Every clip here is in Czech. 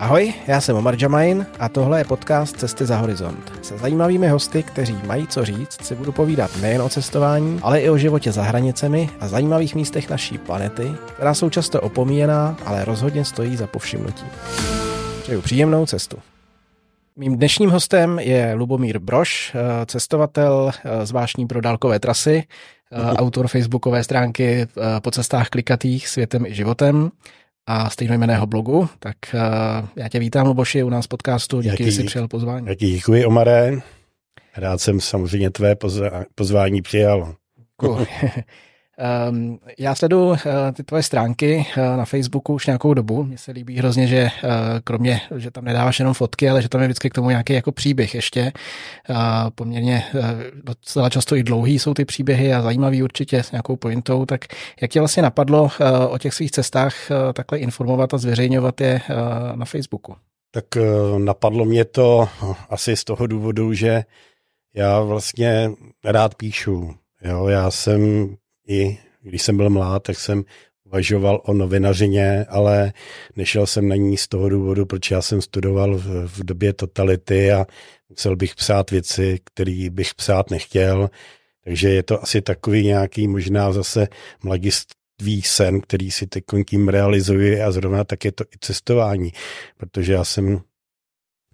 Ahoj, já jsem Omar Jamain a tohle je podcast Cesty za horizont. Se zajímavými hosty, kteří mají co říct, si budu povídat nejen o cestování, ale i o životě za hranicemi a zajímavých místech naší planety, která jsou často opomíjená, ale rozhodně stojí za povšimnutí. Přeju příjemnou cestu. Mým dnešním hostem je Lubomír Broš, cestovatel zvláštní pro dálkové trasy, autor facebookové stránky po cestách klikatých světem i životem a stejnojmeného blogu. Tak uh, já tě vítám, Luboši, u nás podcastu. Díky, že jsi přijal pozvání. Jaký děkuji, Omare. Rád jsem samozřejmě tvé pozvání přijal. Cool. Um, já sledu uh, ty tvoje stránky uh, na Facebooku už nějakou dobu. Mně se líbí hrozně, že uh, kromě, že tam nedáváš jenom fotky, ale že tam je vždycky k tomu nějaký jako příběh ještě. Uh, poměrně uh, docela často i dlouhý jsou ty příběhy a zajímavý určitě s nějakou pointou. Tak jak tě vlastně napadlo uh, o těch svých cestách uh, takhle informovat a zveřejňovat je uh, na Facebooku? Tak uh, napadlo mě to asi z toho důvodu, že já vlastně rád píšu. Jo, já jsem i když jsem byl mlád, tak jsem uvažoval o novinařině, ale nešel jsem na ní z toho důvodu, protože já jsem studoval v, v době totality a musel bych psát věci, které bych psát nechtěl. Takže je to asi takový nějaký možná zase mladiství sen, který si teď tím realizuji a zrovna tak je to i cestování, protože já jsem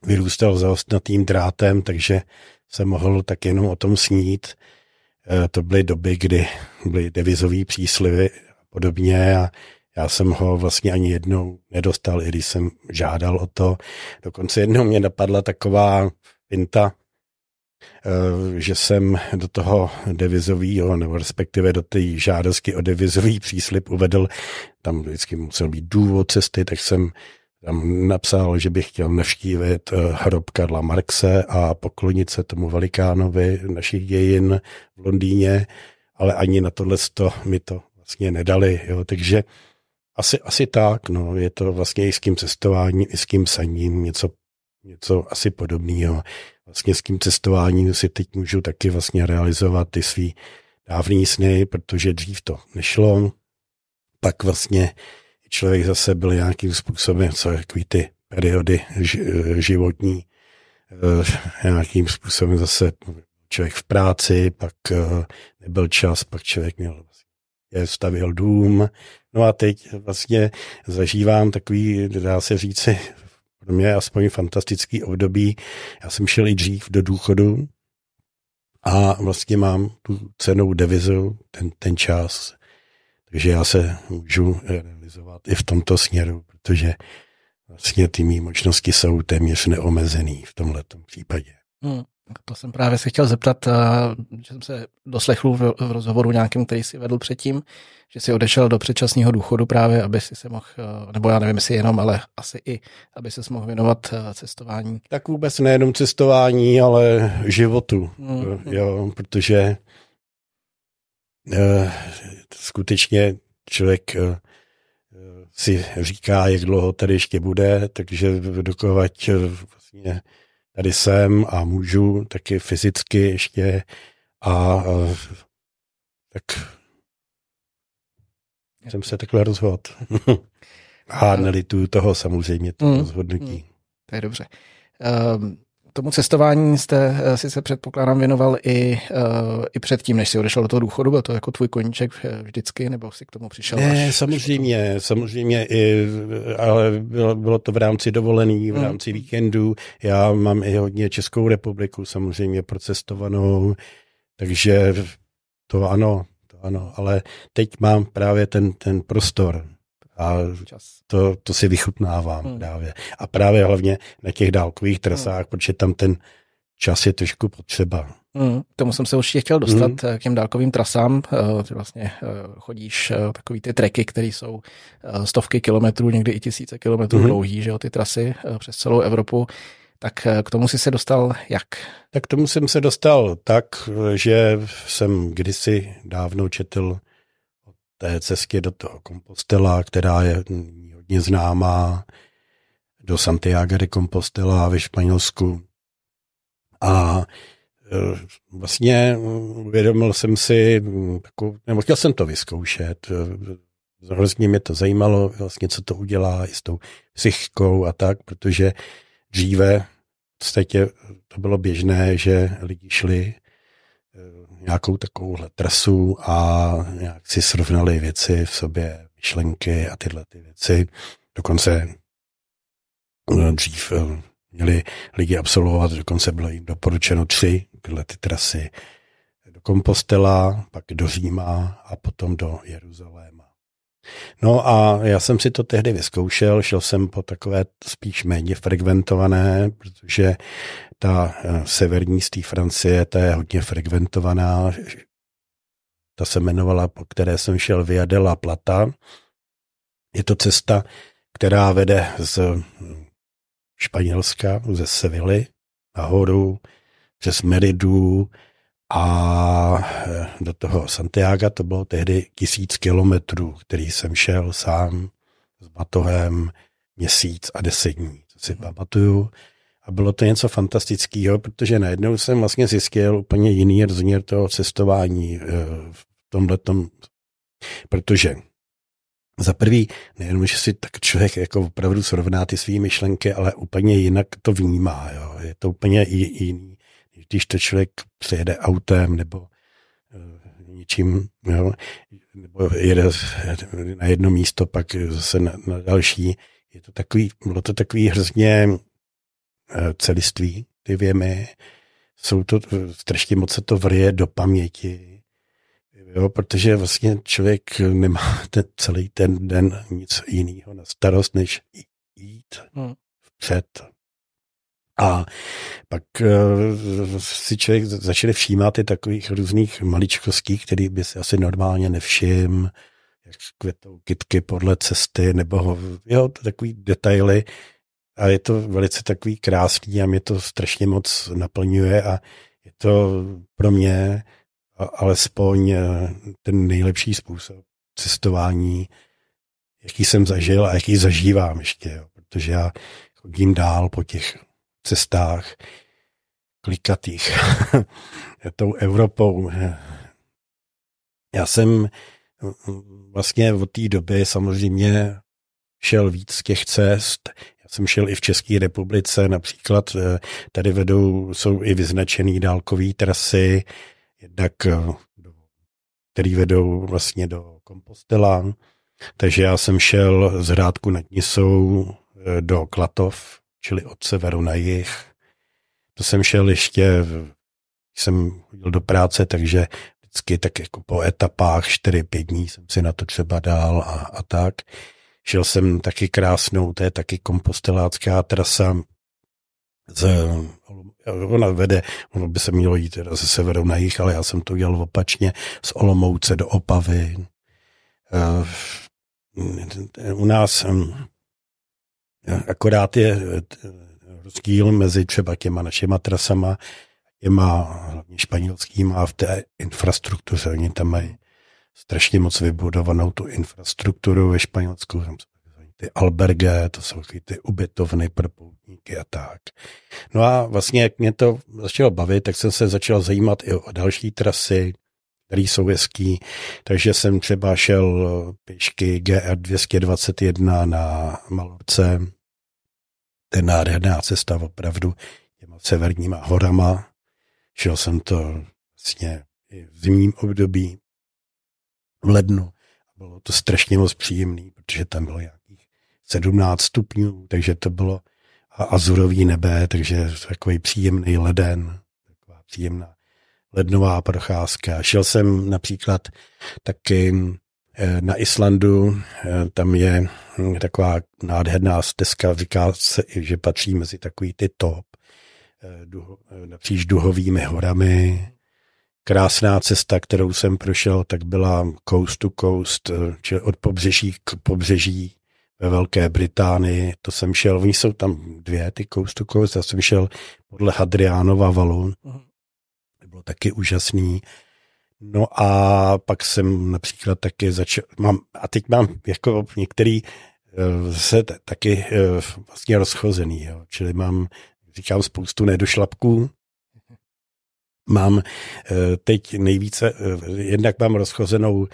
vyrůstal za ostnatým drátem, takže jsem mohl tak jenom o tom snít to byly doby, kdy byly devizové příslivy a podobně a já jsem ho vlastně ani jednou nedostal, i když jsem žádal o to. Dokonce jednou mě napadla taková finta, eh, že jsem do toho devizového, nebo respektive do té žádosti o devizový příslip uvedl, tam vždycky musel být důvod cesty, tak jsem tam napsal, že bych chtěl navštívit eh, hrob Karla Marxe a poklonit se tomu velikánovi našich dějin v Londýně, ale ani na tohle mi to vlastně nedali. Jo. Takže asi, asi tak, no, je to vlastně i s tím cestováním, i s tím saním, něco, něco asi podobného. Vlastně s tím cestováním si teď můžu taky vlastně realizovat ty svý dávný sny, protože dřív to nešlo. Pak vlastně člověk zase byl nějakým způsobem, co takový ty periody životní, eh, nějakým způsobem zase člověk v práci, pak eh, nebyl čas, pak člověk měl je stavil dům. No a teď vlastně zažívám takový, dá se říci, pro mě aspoň fantastický období. Já jsem šel i dřív do důchodu a vlastně mám tu cenou devizu, ten, ten čas, takže já se můžu realizovat i v tomto směru, protože vlastně ty mý možnosti jsou téměř neomezený v tomhle případě. Hmm. To jsem právě se chtěl zeptat, eh, že jsem se doslechl v, rozhovoru nějakým, který si vedl předtím, že si odešel do předčasného důchodu právě, aby si se mohl, eh, nebo já nevím, jestli jenom, ale asi i, aby se mohl věnovat eh, cestování. Tak vůbec nejenom cestování, ale životu, hmm. jo, protože skutečně člověk eh, si říká, jak dlouho tady ještě bude, takže dokovat eh, vlastně tady jsem a můžu taky fyzicky ještě a tak jsem se takhle rozhodl. a nelituju toho samozřejmě, to mm, rozhodnutí. Mm, to je dobře. Um, tomu cestování jste eh, si se předpokládám věnoval i, uh, i předtím, než jsi odešel do toho důchodu, byl to jako tvůj koníček eh, vždycky, nebo si k tomu přišel? Ne, až, samozřejmě, až samozřejmě, i, ale bylo, bylo to v rámci dovolený, v hmm. rámci hmm. víkendů. Já mám i hodně Českou republiku samozřejmě procestovanou, takže to ano, to ano, ale teď mám právě ten, ten prostor, a to, to si vychutnávám hmm. právě. A právě hlavně na těch dálkových trasách, hmm. protože tam ten čas je trošku potřeba. Hmm. tomu jsem se určitě chtěl dostat hmm. Eh, k těm dálkovým trasám. Eh, ty vlastně eh, chodíš takový ty treky, které jsou stovky kilometrů, někdy i tisíce kilometrů hmm. dlouhý, že jo, ty trasy přes celou Evropu. Tak k tomu si se dostal jak? Tak k tomu jsem se dostal tak, že jsem kdysi dávno četl té cestě do toho Compostela, která je hodně známá, do Santiago de Compostela ve Španělsku. A e, vlastně uvědomil jsem si, nebo chtěl jsem to vyzkoušet, hrozně mě to zajímalo, vlastně co to udělá i s tou psychikou a tak, protože dříve v podstatě to bylo běžné, že lidi šli eh, nějakou takovouhle trasu a nějak si srovnali věci v sobě, myšlenky a tyhle ty věci. Dokonce eh, dřív eh, měli lidi absolvovat, dokonce bylo jim doporučeno tři tyhle ty trasy do Kompostela, pak do Říma a potom do Jeruzaléma. No a já jsem si to tehdy vyzkoušel, šel jsem po takové spíš méně frekventované, protože ta eh, severní z té Francie, ta je hodně frekventovaná. Ta se jmenovala, po které jsem šel Via de la Plata. Je to cesta, která vede z Španělska, ze Sevilly nahoru, přes Meridu, a eh, do toho Santiago to bylo tehdy tisíc kilometrů, který jsem šel sám s batohem měsíc a deset dní, co si pamatuju. A bylo to něco fantastického, protože najednou jsem vlastně zjistil úplně jiný rozměr toho cestování eh, v tomhle protože za prvý, nejenom, že si tak člověk jako opravdu srovná ty své myšlenky, ale úplně jinak to vnímá. Jo. Je to úplně jiný když to člověk přejede autem nebo uh, ničím, jo, nebo jede na jedno místo, pak zase na, na další, je to takový, bylo to takový hrozně uh, celiství, ty věmy, jsou to, strašně moc se to vrije do paměti, jo, protože vlastně člověk nemá ten, celý ten den nic jiného na starost, než jít hmm. vpřed a pak uh, si člověk začal všímat i takových různých maličkostí, který by si asi normálně nevšim, jak květou kytky podle cesty, nebo jo, takový detaily. A je to velice takový krásný a mě to strašně moc naplňuje a je to pro mě alespoň eh, ten nejlepší způsob cestování, jaký jsem zažil a jaký zažívám ještě, jo, protože já chodím dál po těch cestách klikatých tou Evropou. Já jsem vlastně od té doby samozřejmě šel víc těch cest. Já jsem šel i v České republice, například eh, tady vedou, jsou i vyznačené dálkové trasy, jednak eh, který vedou vlastně do Kompostela. Takže já jsem šel z Hrádku nad Nisou eh, do Klatov, čili od severu na jih. To jsem šel ještě, jsem chodil do práce, takže vždycky tak jako po etapách 4-5 dní jsem si na to třeba dál a, a tak. Šel jsem taky krásnou, to je taky kompostelácká trasa z, ona vede, ono by se mělo jít teda ze severu na jih, ale já jsem to udělal opačně, z Olomouce do Opavy. Eh, u nás Akorát je eh, rozdíl mezi třeba těma našima trasama, těma hlavně španělskýma v té infrastruktuře. Oni tam mají strašně moc vybudovanou tu infrastrukturu ve Španělsku. Tam jsou ty alberge, to jsou ty ubytovny pro poutníky a tak. No a vlastně, jak mě to začalo bavit, tak jsem se začal zajímat i o další trasy, které jsou hezký. Takže jsem třeba šel pěšky GR 221 na Malorce, to je nádherná cesta opravdu těma severníma horama. Šel jsem to vlastně v zimním období, v lednu. Bylo to strašně moc příjemný, protože tam bylo nějakých 17 stupňů, takže to bylo a azurový nebe, takže takový příjemný leden, taková příjemná lednová procházka. Šel jsem například taky na Islandu eh, tam je hm, taková nádherná stezka, říká se, že patří mezi takový ty top, eh, napříč duhovými horami. Krásná cesta, kterou jsem prošel, tak byla coast to coast, čili od pobřeží k pobřeží ve Velké Británii. To jsem šel, oni jsou tam dvě, ty coast to coast, já jsem šel podle Hadriánova valu. Mhm. Bylo taky úžasný. No a pak jsem například taky začal, mám, a teď mám jako některý uh, se t- taky uh, vlastně rozchozený, jo. čili mám, říkám, spoustu nedošlapků, mám uh, teď nejvíce, jednak mám rozchozenou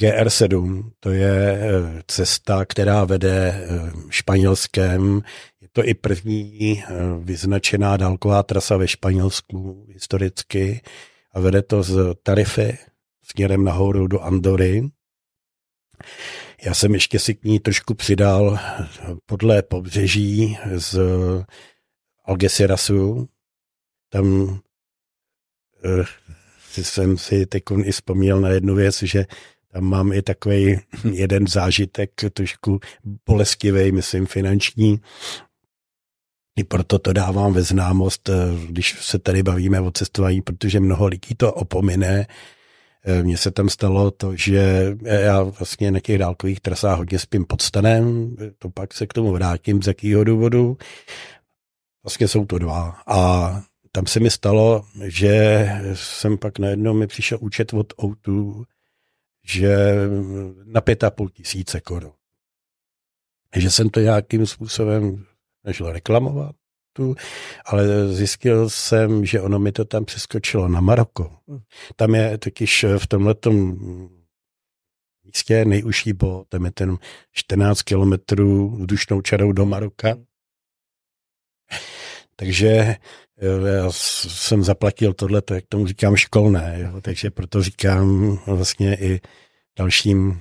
GR7, to je eh, cesta, která vede eh, Španělskem. Je to i první eh, vyznačená dálková trasa ve Španělsku historicky a vede to z Tarify směrem nahoru do Andory. Já jsem ještě si k ní trošku přidal podle pobřeží z Algecirasu. Tam jsem si teď i vzpomněl na jednu věc, že tam mám i takový jeden zážitek, trošku bolestivý, myslím, finanční. I proto to dávám ve známost, eh, když se tady bavíme o cestování, protože mnoho lidí to opomine. Eh, mně se tam stalo to, že já vlastně na těch dálkových trasách hodně spím pod stanem, to pak se k tomu vrátím, z jakého důvodu. Vlastně jsou to dva. A tam se mi stalo, že jsem pak najednou mi přišel účet od O2, že na pět a půl tisíce korun. Že jsem to nějakým způsobem snažil reklamovat, tu, ale zjistil jsem, že ono mi to tam přeskočilo na Maroko. Tam je totiž v tomhletom místě nejužší bo, tam je ten 14 kilometrů vzdušnou čarou do Maroka. Takže já jsem zaplatil tohle, jak tomu říkám, školné, jo, takže proto říkám vlastně i dalším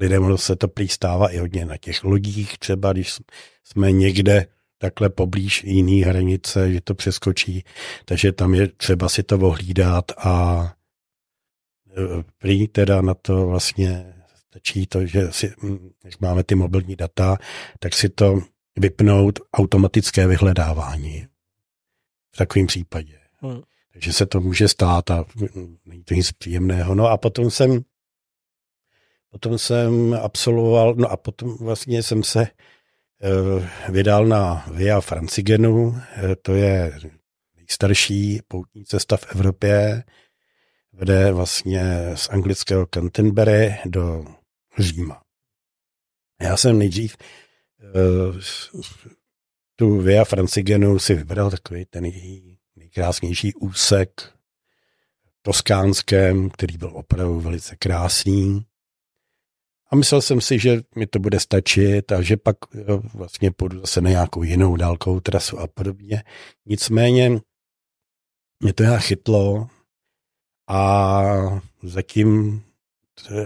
lidem se to prý stává i hodně na těch lodích, třeba když jsme někde takhle poblíž jiný hranice, že to přeskočí, takže tam je třeba si to ohlídat a e, prý teda na to vlastně stačí to, že si, když máme ty mobilní data, tak si to vypnout automatické vyhledávání v takovém případě. Hmm. Takže se to může stát a není to nic příjemného. No a potom jsem potom jsem absolvoval, no a potom vlastně jsem se uh, vydal na Via Francigenu, uh, to je nejstarší poutní cesta v Evropě, vede vlastně z anglického Canterbury do Říma. Já jsem nejdřív uh, tu Via Francigenu si vybral takový ten nejkrásnější úsek toskánském, který byl opravdu velice krásný. A myslel jsem si, že mi to bude stačit a že pak jo, vlastně půjdu zase na nějakou jinou dálkovou trasu a podobně. Nicméně mě to já chytlo a zatím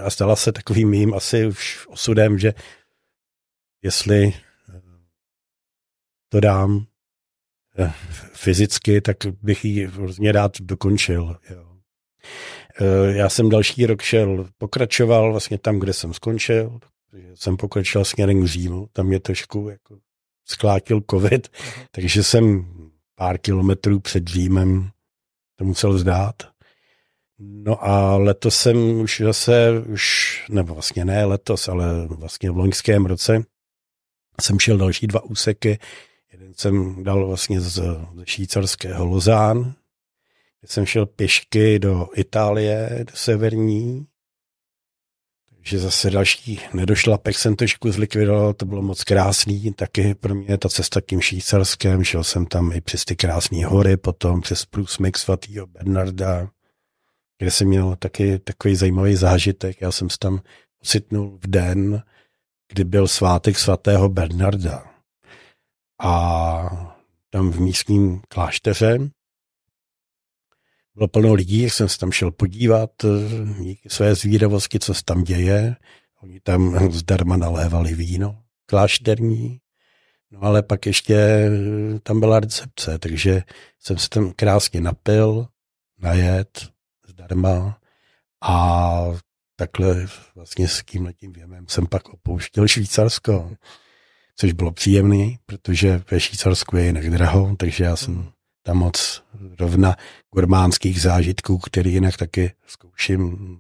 a stala se takovým mým asi už osudem, že jestli to dám eh, fyzicky, tak bych ji hrozně rád dokončil. Jo. Eh, já jsem další rok šel, pokračoval vlastně tam, kde jsem skončil. Jsem pokračoval směrem k Římu, tam mě trošku jako sklátil covid, uh-huh. takže jsem pár kilometrů před Římem to musel zdát. No a letos jsem už zase, už, nebo vlastně ne letos, ale vlastně v loňském roce jsem šel další dva úseky, Jeden jsem dal vlastně z, z švýcarského Lozán, jsem šel pěšky do Itálie, do severní, takže zase další nedošlapek jsem trošku zlikvidoval, to bylo moc krásný, taky pro mě ta cesta tím švýcarském, šel jsem tam i přes ty krásné hory, potom přes průsmyk svatého Bernarda, kde jsem měl taky takový zajímavý zážitek, já jsem se tam ocitnul v den, kdy byl svátek svatého Bernarda. A tam v místním klášteře bylo plno lidí, jsem se tam šel podívat díky své zvídavosti, co se tam děje. Oni tam zdarma nalévali víno klášterní, no ale pak ještě tam byla recepce, takže jsem se tam krásně napil, najet zdarma. A takhle vlastně s tím letím věmem jsem pak opouštěl Švýcarsko což bylo příjemný, protože ve Švýcarsku je jinak draho, takže já jsem tam moc rovna gurmánských zážitků, který jinak taky zkouším,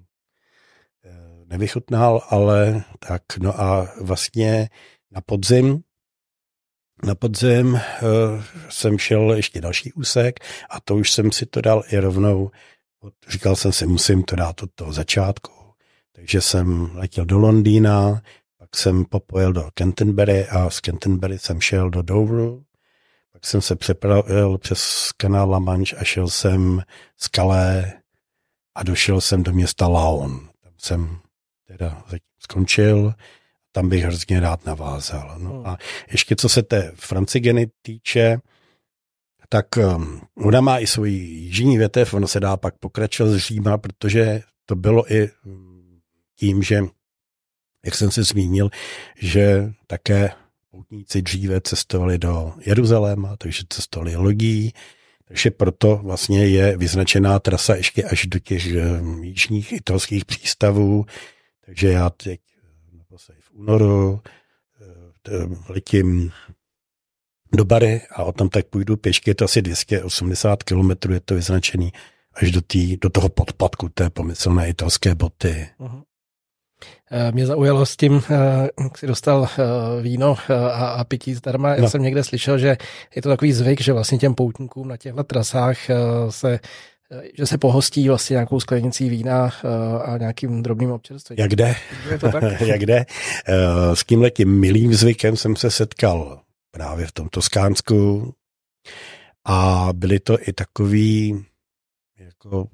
eh, nevychutnal, ale tak, no a vlastně na podzim, na podzim uh, jsem šel ještě další úsek a to už jsem si to dal i rovnou, říkal jsem si, musím to dát od toho začátku. Takže jsem letěl do Londýna, jsem popojel do Canterbury a z Canterbury jsem šel do Doveru. Jsem se přepravil přes kanál La Manche a šel jsem z Calais a došel jsem do města Laon. Tam jsem teda skončil, tam bych hrozně rád navázal. No hmm. a ještě co se té francigeny týče, tak um, ona má i svůj jižní větev, ono se dá pak pokračovat z Říma, protože to bylo i um, tím, že, jak jsem se zmínil, že také poutníci dříve cestovali do Jeruzaléma, takže cestovali lodí, takže proto vlastně je vyznačená trasa ještě až do těch um, jižních italských přístavů, takže já teď v únoru eh, letím do Bary a o tam tak půjdu pěšky, je to asi 280 km, je to vyznačený až do, tý, do toho podpadku té pomyslné italské boty. Uh-huh. Mě zaujalo s tím, eh, jak si dostal víno a, a pití zdarma. Já no. jsem někde slyšel, že je to takový zvyk, že vlastně těm poutníkům na těchto trasách se že se pohostí vlastně nějakou sklenicí vína a nějakým drobným občerstvím. Jak jde? Je to tak? Jak jde? S tímhletím milým zvykem jsem se setkal právě v tom Toskánsku a byly to i takový jako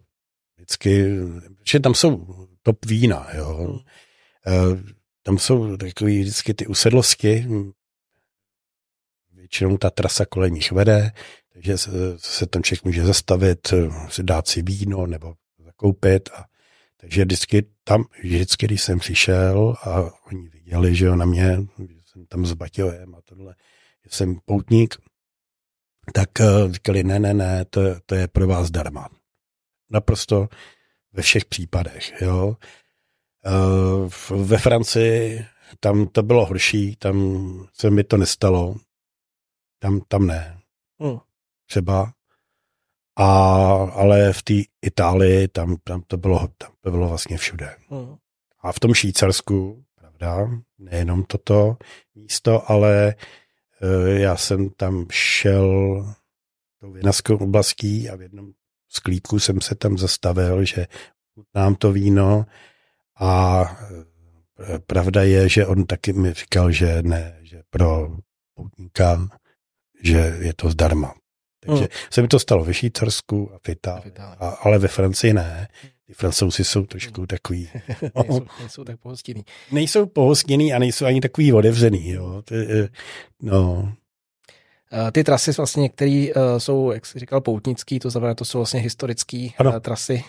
vždycky, že tam jsou top vína, jo. Hmm. E, tam jsou takový vždycky ty usedlosti, většinou ta trasa kolem nich vede, takže se, se tam člověk může zastavit, si dát si víno nebo zakoupit. A, takže vždycky tam, vždycky, když jsem přišel a oni viděli, že jo, na mě, že jsem tam s Baťojem a tohle, jsem poutník, tak uh, říkali, ne, ne, ne, to, to je pro vás darma. Naprosto ve všech případech, jo. Uh, ve Francii tam to bylo horší, tam se mi to nestalo, tam, tam ne. Hmm. Třeba. A, ale v té Itálii tam, tam, to bylo, tam to bylo vlastně všude. Hmm. A v tom Švýcarsku, pravda, nejenom toto místo, ale Eh, já jsem tam šel tou vinařskou oblastí a v jednom sklípku jsem se tam zastavil, že nám to víno a eh, pravda je, že on taky mi říkal, že ne, že pro poutníka, že je to zdarma. Takže hmm. se mi to stalo ve Švýcarsku a v Itálii, a, ale ve Francii ne. Ty francouzi jsou trošku takový. nejsou, nejsou tak pohostinný. Nejsou pohostinný a nejsou ani takový otevřený. Jo. Eh, no. Eh, ty trasy vlastně některé uh, jsou, jak jsi říkal, poutnický, to znamená, to jsou vlastně historické uh, trasy,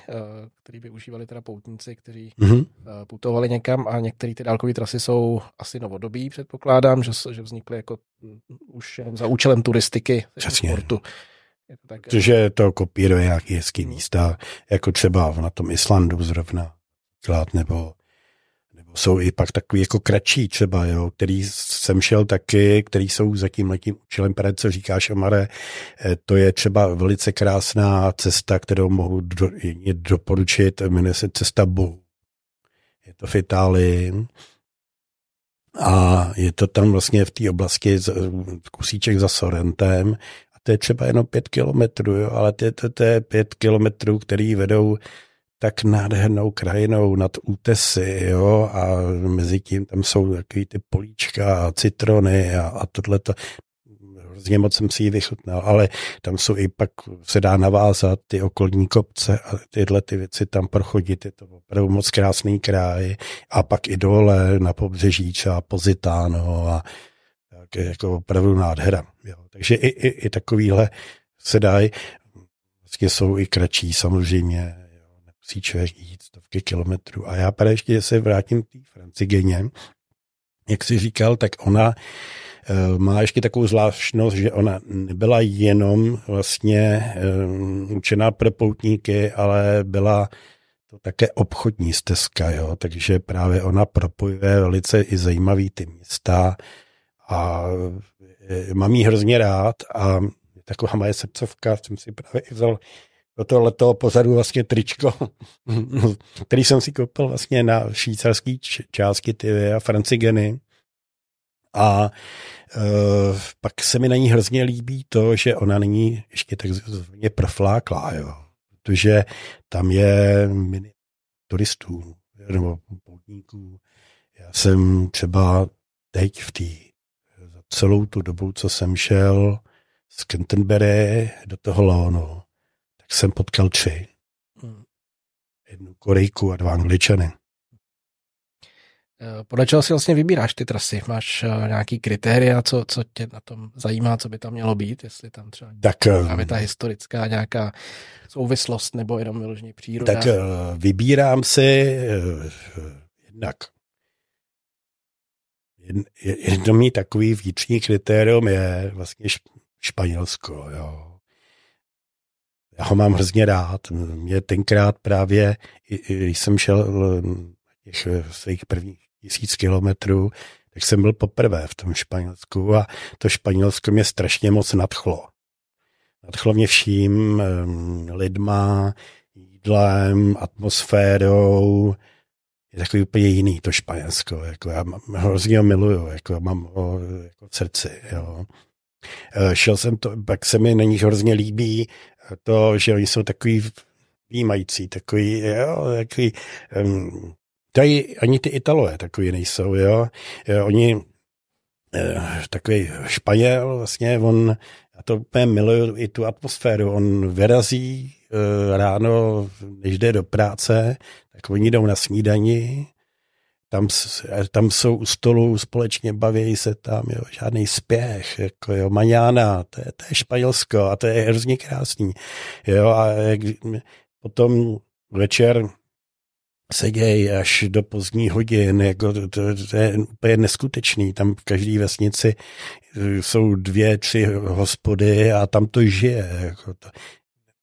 které využívali teda poutníci, kteří uh, putovali někam a některé ty dálkové trasy jsou asi novodobí, předpokládám, že, že vznikly jako uh, už za účelem turistiky, Přesně. sportu. Je to tak, že to kopíruje nějaký hezký hmm. místa, jako třeba na tom Islandu zrovna, nebo jsou i pak takový jako kratší třeba, jo, který jsem šel taky, který jsou za tím letím účelem, právě co říkáš, Omare, eh, to je třeba velice krásná cesta, kterou mohu do, doporučit, jmenuje se cesta Bohu. Je to v Itálii, a je to tam vlastně v té oblasti kusíček za Sorentem to je třeba jenom pět kilometrů, jo, ale to, to, to je pět kilometrů, který vedou tak nádhernou krajinou nad útesy, jo, a mezi tím tam jsou takový ty políčka a citrony a, a tohleto. Hrozně moc jsem si ji vychutnal, ale tam jsou i pak, se dá navázat ty okolní kopce a tyhle ty věci tam prochodit, je to opravdu moc krásný kraj a pak i dole na pobřeží třeba Pozitáno a tak jako opravdu nádhera. Jo. Takže i, i, i takovýhle se dají, vlastně jsou i kratší samozřejmě, jo. nemusí člověk jít stovky kilometrů. A já právě ještě se vrátím k té Francigeně, jak jsi říkal, tak ona uh, má ještě takovou zvláštnost, že ona nebyla jenom vlastně uh, učená pro poutníky, ale byla to také obchodní stezka, jo, takže právě ona propojuje velice i zajímavý ty místa, a e, mám jí hrozně rád a taková moje srdcovka, jsem si právě i vzal do toho pozadu vlastně tričko, který jsem si koupil vlastně na švýcarský částky ty a francigeny. A uh, pak se mi na ní hrozně líbí to, že ona není ještě takzvaně profláklá, jo. Protože tam je mini turistů nebo poutníků. Já jsem třeba teď v té celou tu dobu, co jsem šel z Canterbury do toho tak jsem potkal tři. Hmm. Jednu Korejku a dva Angličany. Eh, podle čeho si vlastně vybíráš ty trasy? Máš eh, nějaký kritéria, co, co tě na tom zajímá, co by tam mělo být? Jestli tam třeba tak, právě ta historická nějaká souvislost nebo jenom vyloženě příroda? Tak vybírám si jednak jedno mý takový vnitřní kritérium je vlastně Španělsko, jo já ho mám hrozně rád. Mě tenkrát právě, když jsem šel těch svých prvních tisíc kilometrů, tak jsem byl poprvé v tom Španělsku a to Španělsko mě strašně moc nadchlo. Nadchlo mě vším, lidma, jídlem, atmosférou, je takový úplně jiný to Španělsko, jako já hrozně ho miluju, jako mám ho jako v srdci, jo. E, šel jsem to, pak se mi na nich hrozně líbí to, že oni jsou takový výjímající, takový, jo, takový, um, tady ani ty Italové takový nejsou, jo. jo oni, eh, takový Španěl, vlastně, on, já to úplně miluju i tu atmosféru, on vyrazí eh, ráno, než jde do práce, tak oni jdou na snídani, tam, tam jsou u stolu, společně baví se tam, jo, žádný spěch, jako jo, maňána, to je, to je Španělsko a to je hrozně krásný, jo, a jak, potom večer sedějí až do pozdní hodin, jako to, to, to je úplně neskutečný, tam v každé vesnici jsou dvě, tři hospody a tam to žije, jako to,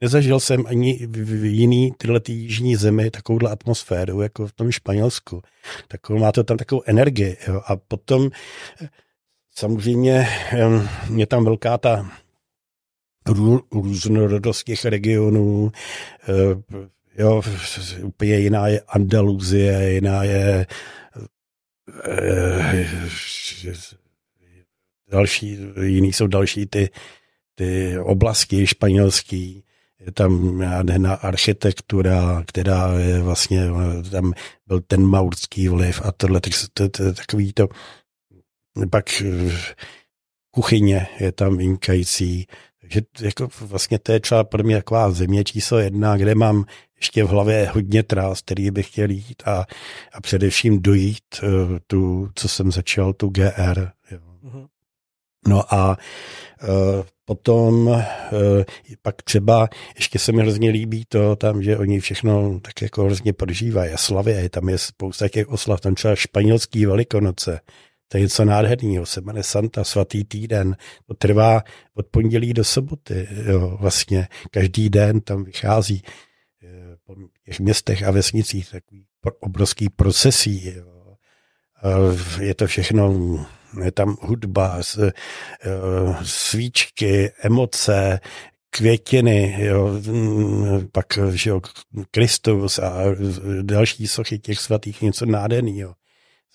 Nezažil jsem ani v jiný tyhle tý jižní zemi takovouhle atmosféru, jako v tom Španělsku. Takovou, má to tam takovou energii. Jo. A potom samozřejmě je tam velká ta různorodost těch regionů. Eh, jo, úplně jiná je Andaluzie, jiná je eh, další, jiný jsou další ty, ty oblasti španělský je tam nádherná architektura, která je vlastně, tam byl ten maurský vliv a tohle, tak to, to, to, takový to, pak eh, kuchyně je tam vynikající, takže jako vlastně to je třeba pro mě taková země číslo jedna, kde mám ještě v hlavě hodně trás, který bych chtěl jít a, a především dojít uh, tu, co jsem začal, tu GR. Jo. Mm-hmm. No a uh, Potom eh, pak třeba, ještě se mi hrozně líbí to tam, že oni všechno tak jako hrozně prožívají a slavě, tam je spousta těch oslav, tam třeba španělský velikonoce, to je něco nádherného, se jmenuje Santa, svatý týden, to trvá od pondělí do soboty, jo, vlastně každý den tam vychází eh, po těch městech a vesnicích takový obrovský procesí, jo. Je to všechno je tam hudba, eh, svíčky, emoce, květiny, jo, mm, pak že jo, Kristus a další sochy těch svatých, něco nádherného.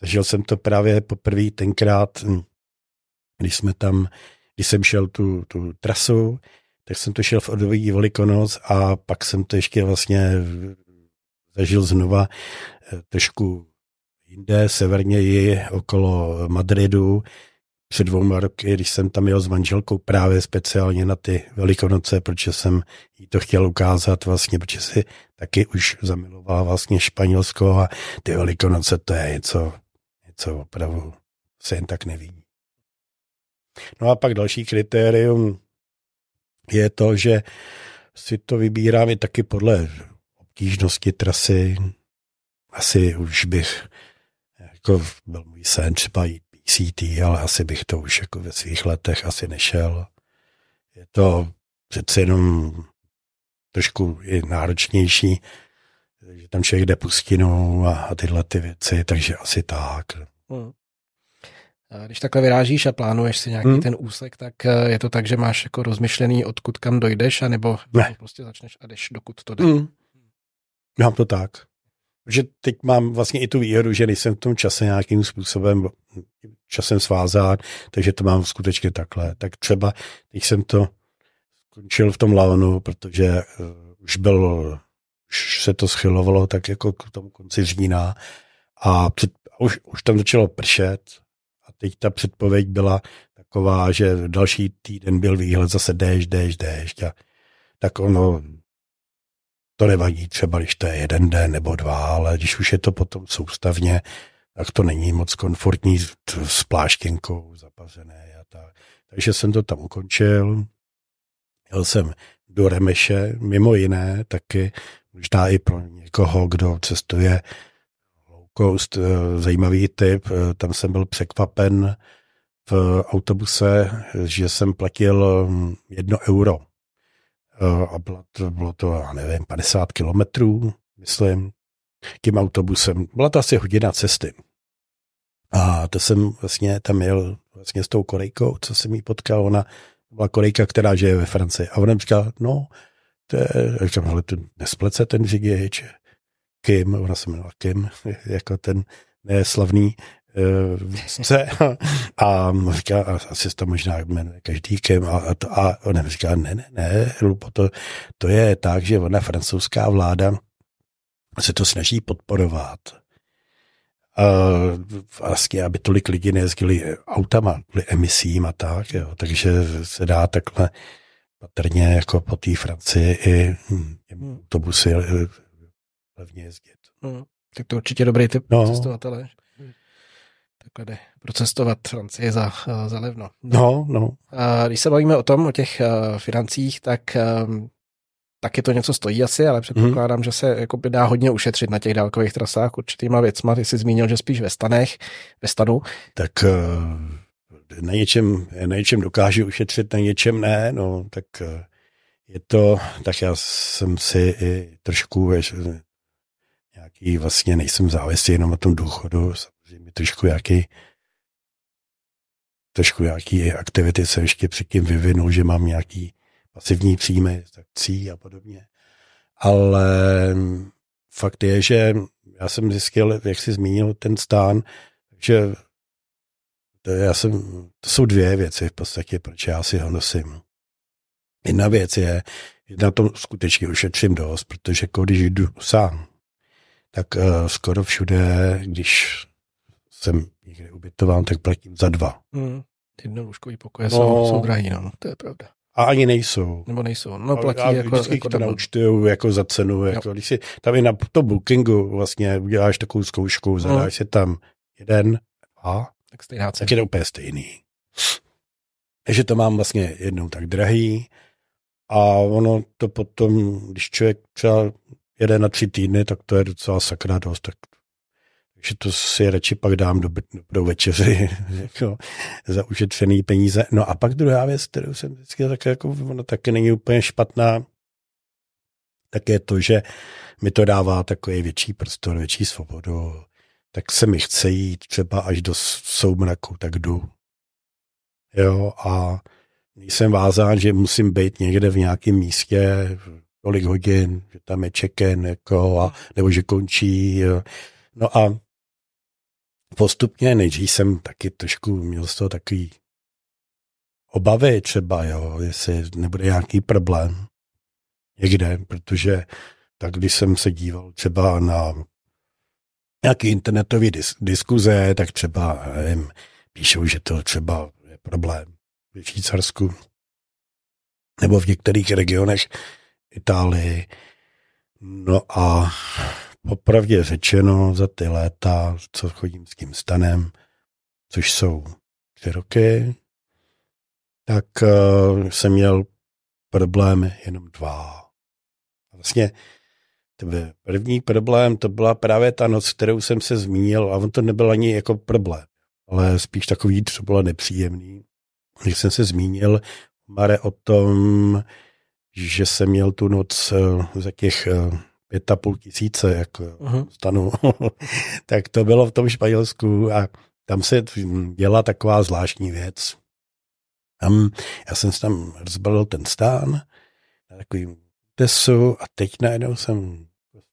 Zažil jsem to právě poprvé tenkrát, hm, když jsme tam, když jsem šel tu, tu trasu, tak jsem to šel v odový velikonoc a pak jsem to ještě vlastně zažil znova eh, trošku jinde, severněji, okolo Madridu. Před dvouma roky, když jsem tam jel s manželkou právě speciálně na ty velikonoce, protože jsem jí to chtěl ukázat vlastně, protože si taky už zamilovala vlastně Španělsko a ty velikonoce to je něco, něco opravdu se jen tak neví. No a pak další kritérium je to, že si to vybírám i taky podle obtížnosti trasy. Asi už bych jako byl můj sen třeba jít PCT, ale asi bych to už jako ve svých letech asi nešel. Je to přece jenom trošku i náročnější, že tam člověk jde pustinou a, a tyhle ty věci, takže asi tak. Hmm. Když takhle vyrážíš a plánuješ si nějaký hmm. ten úsek, tak eh, je to tak, že máš jako rozmyšlený, odkud kam dojdeš, anebo ne. prostě začneš a jdeš, dokud to jde. Hmm. Mám to tak že teď mám vlastně i tu výhodu, že nejsem v tom čase nějakým způsobem časem svázán, takže to mám skutečně takhle. Tak třeba, když jsem to skončil v tom Laonu, protože uh, už byl, už se to schylovalo tak jako k tomu konci října a před, už, už tam začalo pršet a teď ta předpověď byla taková, že další týden byl výhled zase déšť, déšť, déšť a tak ono to nevadí třeba, když to je jeden den nebo dva, ale když už je to potom soustavně, tak to není moc komfortní s pláštěnkou zapazené a tak. Takže jsem to tam ukončil. Jel jsem do Remeše, mimo jiné, taky možná i pro někoho, kdo cestuje low coast, eh, zajímavý typ. Eh, tam jsem byl překvapen v autobuse, že jsem platil hm, jedno euro. Eh, a bylo to, bylo to, já nevím, 50 kilometrů, myslím, tím autobusem. Byla to asi hodina cesty. A to jsem vlastně tam jel vlastně s tou Korejkou, co jsem jí potkal, ona byla Korejka, která žije ve Francii. A ona říkala, no, to je, říkám, ale to nesplece ten řidič. Kim, ona se jmenovala Kim, jako ten neslavný vůdce. Uh, a říká, asi se to možná jmenuje každý Kim. A, a, to, a ona říká, ne, ne, ne, Lupo, to, to je tak, že ona francouzská vláda se to snaží podporovat vlastně, aby tolik lidí nejezdili autama kvůli emisím a tak, jo. takže se dá takhle patrně jako po té Francii i hm, hmm. autobusy eh, levně jezdit. Hmm. Tak to určitě dobrý typ no. cestovatele. Takhle jde procestovat Francii za, eh, za levno. No, no. A když se bavíme o tom, o těch eh, financích, tak ehm, taky to něco stojí asi, ale předpokládám, hmm. že se jako by dá hodně ušetřit na těch dálkových trasách určitýma věcma. Ty jsi zmínil, že spíš ve stanech, ve stanu. Tak eh, na něčem, na něčem dokážu ušetřit, na něčem ne, no, tak eh, je to, tak já jsem si i trošku, věř, nějaký vlastně nejsem závislý jenom na tom důchodu, samozřejmě trošku nějaký trošku nějaký aktivity se ještě předtím vyvinul, že mám nějaký pasivní příjmy z akcí a podobně. Ale fakt je, že já jsem zjistil, jak jsi zmínil ten stán, že to, já jsem, to jsou dvě věci v podstatě, proč já si ho nosím. Jedna věc je, že na tom skutečně ušetřím dost, protože když jdu sám, tak uh, skoro všude, když jsem někde ubytován, tak platím za dva. Hmm. Ty jednolůžkový pokoje no, jsou, jsou drahý, no, to je pravda. A ani nejsou. Nebo nejsou. No platí a, jako, vždycky jako to naučtují jako za cenu. Jako, když si tam i na to bookingu vlastně uděláš takovou zkoušku, zadáš no. si tam jeden a tak, stejná tak je to úplně stejný. Takže to mám vlastně jednou tak drahý a ono to potom, když člověk třeba jede na tři týdny, tak to je docela sakra dost, tak takže to si radši pak dám do, do večeři jako za ušetřený peníze. No a pak druhá věc, kterou jsem vždycky tak jako, ono taky není úplně špatná, tak je to, že mi to dává takový větší prostor, větší svobodu. Tak se mi chce jít třeba až do soumraku, tak jdu. Jo, a jsem vázán, že musím být někde v nějakém místě tolik hodin, že tam je check-in, jako, a, nebo že končí. Jo. No a postupně, nejdřív jsem taky trošku měl z toho takový obavy třeba, jo, jestli nebude nějaký problém někde, protože tak když jsem se díval třeba na nějaký internetový dis- diskuze, tak třeba, nevím, píšou, že to třeba je problém v Švýcarsku nebo v některých regionech Itálii. No a popravdě řečeno za ty léta, co chodím s tím stanem, což jsou tři roky, tak uh, jsem měl problémy jenom dva. Vlastně tebe, první problém to byla právě ta noc, kterou jsem se zmínil a on to nebyl ani jako problém, ale spíš takový, co bylo nepříjemný. Když jsem se zmínil, Mare, o tom, že jsem měl tu noc uh, za těch uh, pět a půl tisíce jako uh-huh. stanu, tak to bylo v tom Španělsku a tam se dělá taková zvláštní věc. Tam, já jsem si tam rozbalil ten stán na takovým tesu a teď najednou jsem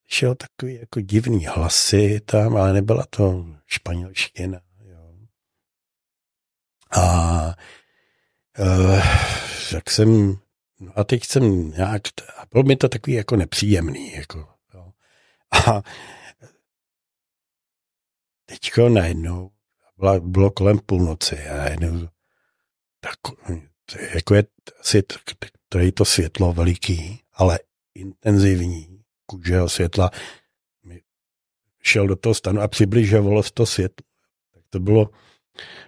slyšel takový jako divný hlasy tam, ale nebyla to španělština. Jo. A uh, tak jsem No a teď jsem nějak, a bylo mi to takový jako nepříjemný, jako, jo. A teďko najednou, bylo, bylo kolem půlnoci a najednou, tak, jako je asi to to světlo veliký, ale intenzivní kůžeho světla šel do toho stanu a přibližovalo to světlo. Tak to bylo,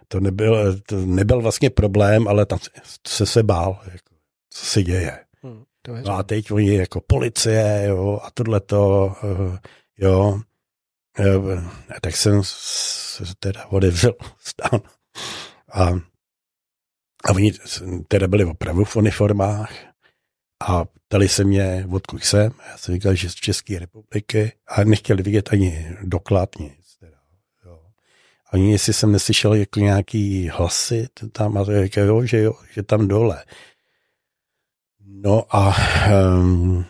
to nebyl, to nebyl vlastně problém, ale tam se se bál, jako, co se děje. Hmm, to no a teď oni jako policie, jo, a tohleto, uh, jo, uh, tak jsem se teda odevřel a, a oni teda byli opravdu v uniformách a ptali se mě, odkud jsem. Já jsem říkal, že z České republiky a nechtěli vidět ani doklad, nic. Teda, jo. Ani jestli jsem neslyšel jako nějaký hlasy tam a to říkal, jo, že jo, že tam dole. No a um,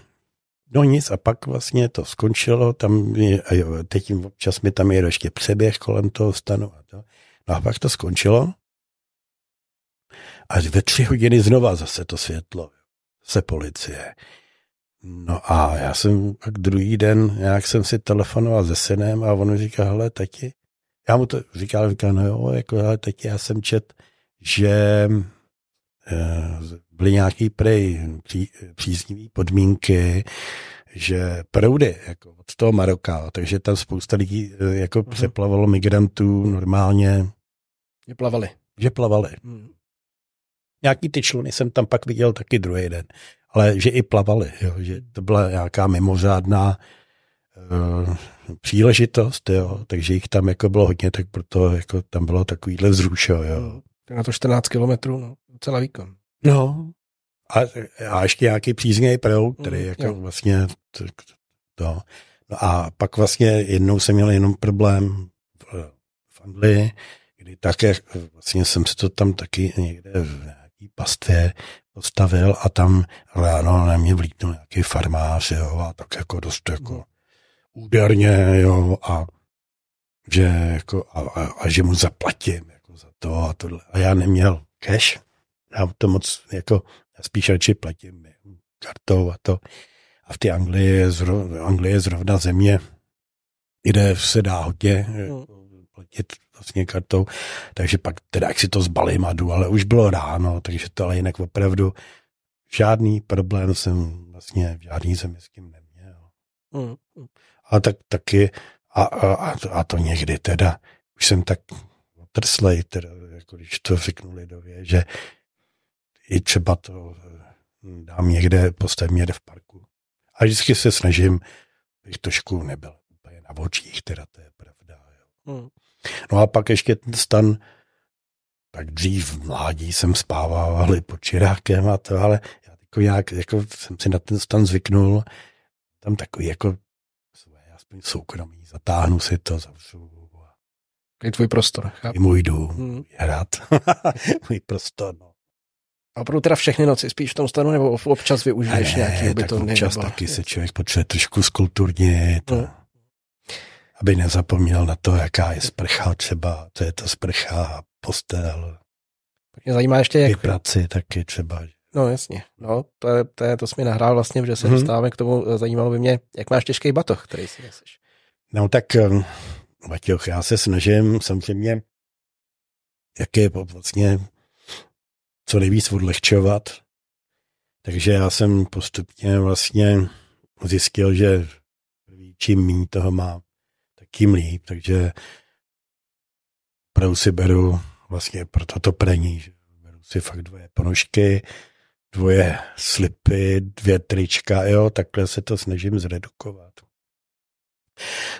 no nic a pak vlastně to skončilo, tam je, a jo, teď občas mi tam je ještě přeběh kolem toho stanu a to. No a pak to skončilo a ve tři hodiny znova zase to světlo se policie. No a já jsem pak druhý den, nějak jsem si telefonoval se synem a on mi říká, hele, tati, já mu to říkal, říkal, no jo, jako, hele, tati, já jsem čet, že eh, byly nějaký prej pří, příznivý podmínky, že proudy jako od toho Maroka, takže tam spousta lidí eh, jako uh-huh. přeplavalo migrantů normálně. Že plavali. Že plavali. Hmm. Nějaký ty čluny jsem tam pak viděl taky druhý den, ale že i plavali, jo, že to byla nějaká mimořádná uh, příležitost, jo, takže jich tam jako bylo hodně, tak proto jako tam bylo takovýhle vzrušo, jo. Na to 14 kilometrů, no, docela výkon. No, a, a ještě nějaký příznivý proud, který mm, jako jo. vlastně to, to. No a pak vlastně jednou jsem měl jenom problém v, v Anglii, kdy také vlastně jsem se to tam taky někde v nějaký pastvě postavil a tam ráno na mě vlítnul nějaký farmář, jo, a tak jako dost jako mm. úderně, jo, a že jako, a, a, a že mu zaplatím jako za to a tohle. A já neměl cash, já to moc jako spíš radši platím kartou a to. A v té Anglii je, zrovna, Anglie je zrovna země, kde se dá hodně hmm. platit vlastně kartou, takže pak teda jak si to zbalím a jdu, ale už bylo ráno, takže to ale jinak opravdu žádný problém jsem vlastně v žádný zemi s tím neměl. Hmm. A tak taky, a, a, a to někdy teda, už jsem tak otrslej, teda, jako když to řeknu lidově, že i třeba to hm, dám někde, postavím někde v parku. A vždycky se snažím, bych trošku nebyl úplně na očích, teda to je pravda. Jo. Hmm. No a pak ještě ten stan, tak dřív v mládí jsem spával pod čirákem a to, ale já jako nějak, jako jsem si na ten stan zvyknul, tam takový jako své, aspoň soukromí, zatáhnu si to, zavřu. Je tvůj prostor, chápu. I můj dům, hmm. rád. můj prostor, no. A opravdu teda všechny noci spíš v tom stanu, nebo občas využiješ ne, nějaký ubytovny? občas nebo... taky se člověk potřebuje trošku skulturnit, no. aby nezapomněl na to, jaká je sprcha třeba, co je to sprcha, postel. Mě zajímá ještě, jak... praci taky třeba. No jasně, no, to, je, to, je, to jsi mi nahrál vlastně, že se hmm. dostáváme k tomu, zajímalo by mě, jak máš těžký batoh, který si neseš. No tak, Baťoch, já se snažím samozřejmě, jak je vlastně co nejvíc odlehčovat. Takže já jsem postupně vlastně zjistil, že čím méně toho má, tak tím líp. Takže opravdu si beru vlastně pro toto prení, že beru si fakt dvoje ponožky, dvoje slipy, dvě trička, jo, takhle se to snažím zredukovat.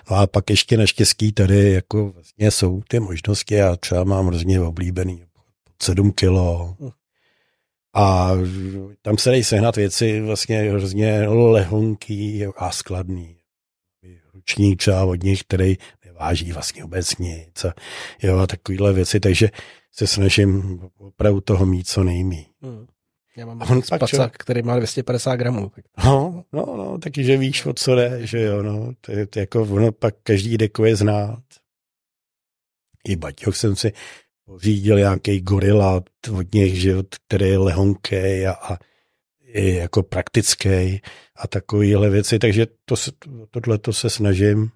No a pak ještě naštěstí tady jako vlastně jsou ty možnosti, já třeba mám hrozně oblíbený 7 kilo, hm. A tam se dají sehnat věci vlastně hrozně lehonký a skladný. Ručník třeba od nich, který neváží vlastně vůbec nic. A, jo, a takovýhle věci, takže se snažím opravdu toho mít co nejmí. Hmm. Já mám on spacák, který má 250 gramů. No, no, no, taky, že víš, o co jde, že jo, no, to je, to jako ono pak každý dekuje znát. I baťoch jsem si pořídil nějaký gorila od nich, že, který je lehonký a, a je jako praktický a takovýhle věci, takže to, tohle to se snažím.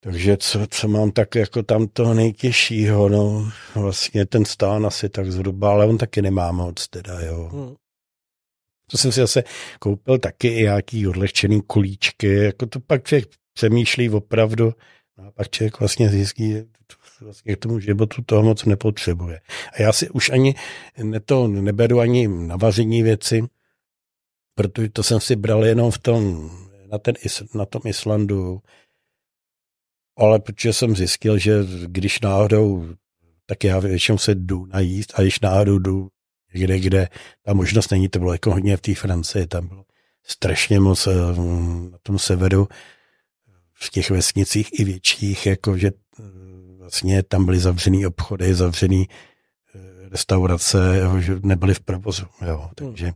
Takže co, co mám tak jako tam toho nejtěžšího, no vlastně ten stán asi tak zhruba, ale on taky nemá moc teda, jo. Hmm. To jsem si zase koupil taky i nějaký odlehčený kulíčky, jako to pak člověk přemýšlí opravdu, no a pak člověk vlastně zjistí, vlastně k tomu životu toho moc nepotřebuje. A já si už ani to neberu ani na vaření věci, protože to jsem si bral jenom v tom, na, ten, na tom Islandu, ale protože jsem zjistil, že když náhodou, tak já většinou se jdu najíst a když náhodou jdu někde, kde ta možnost není, to bylo jako hodně v té Francii, tam bylo strašně moc eh, na tom severu, v těch vesnicích i větších, jako že vlastně tam byly zavřený obchody, zavřený eh, restaurace, jo, že nebyly v provozu. Jo. Takže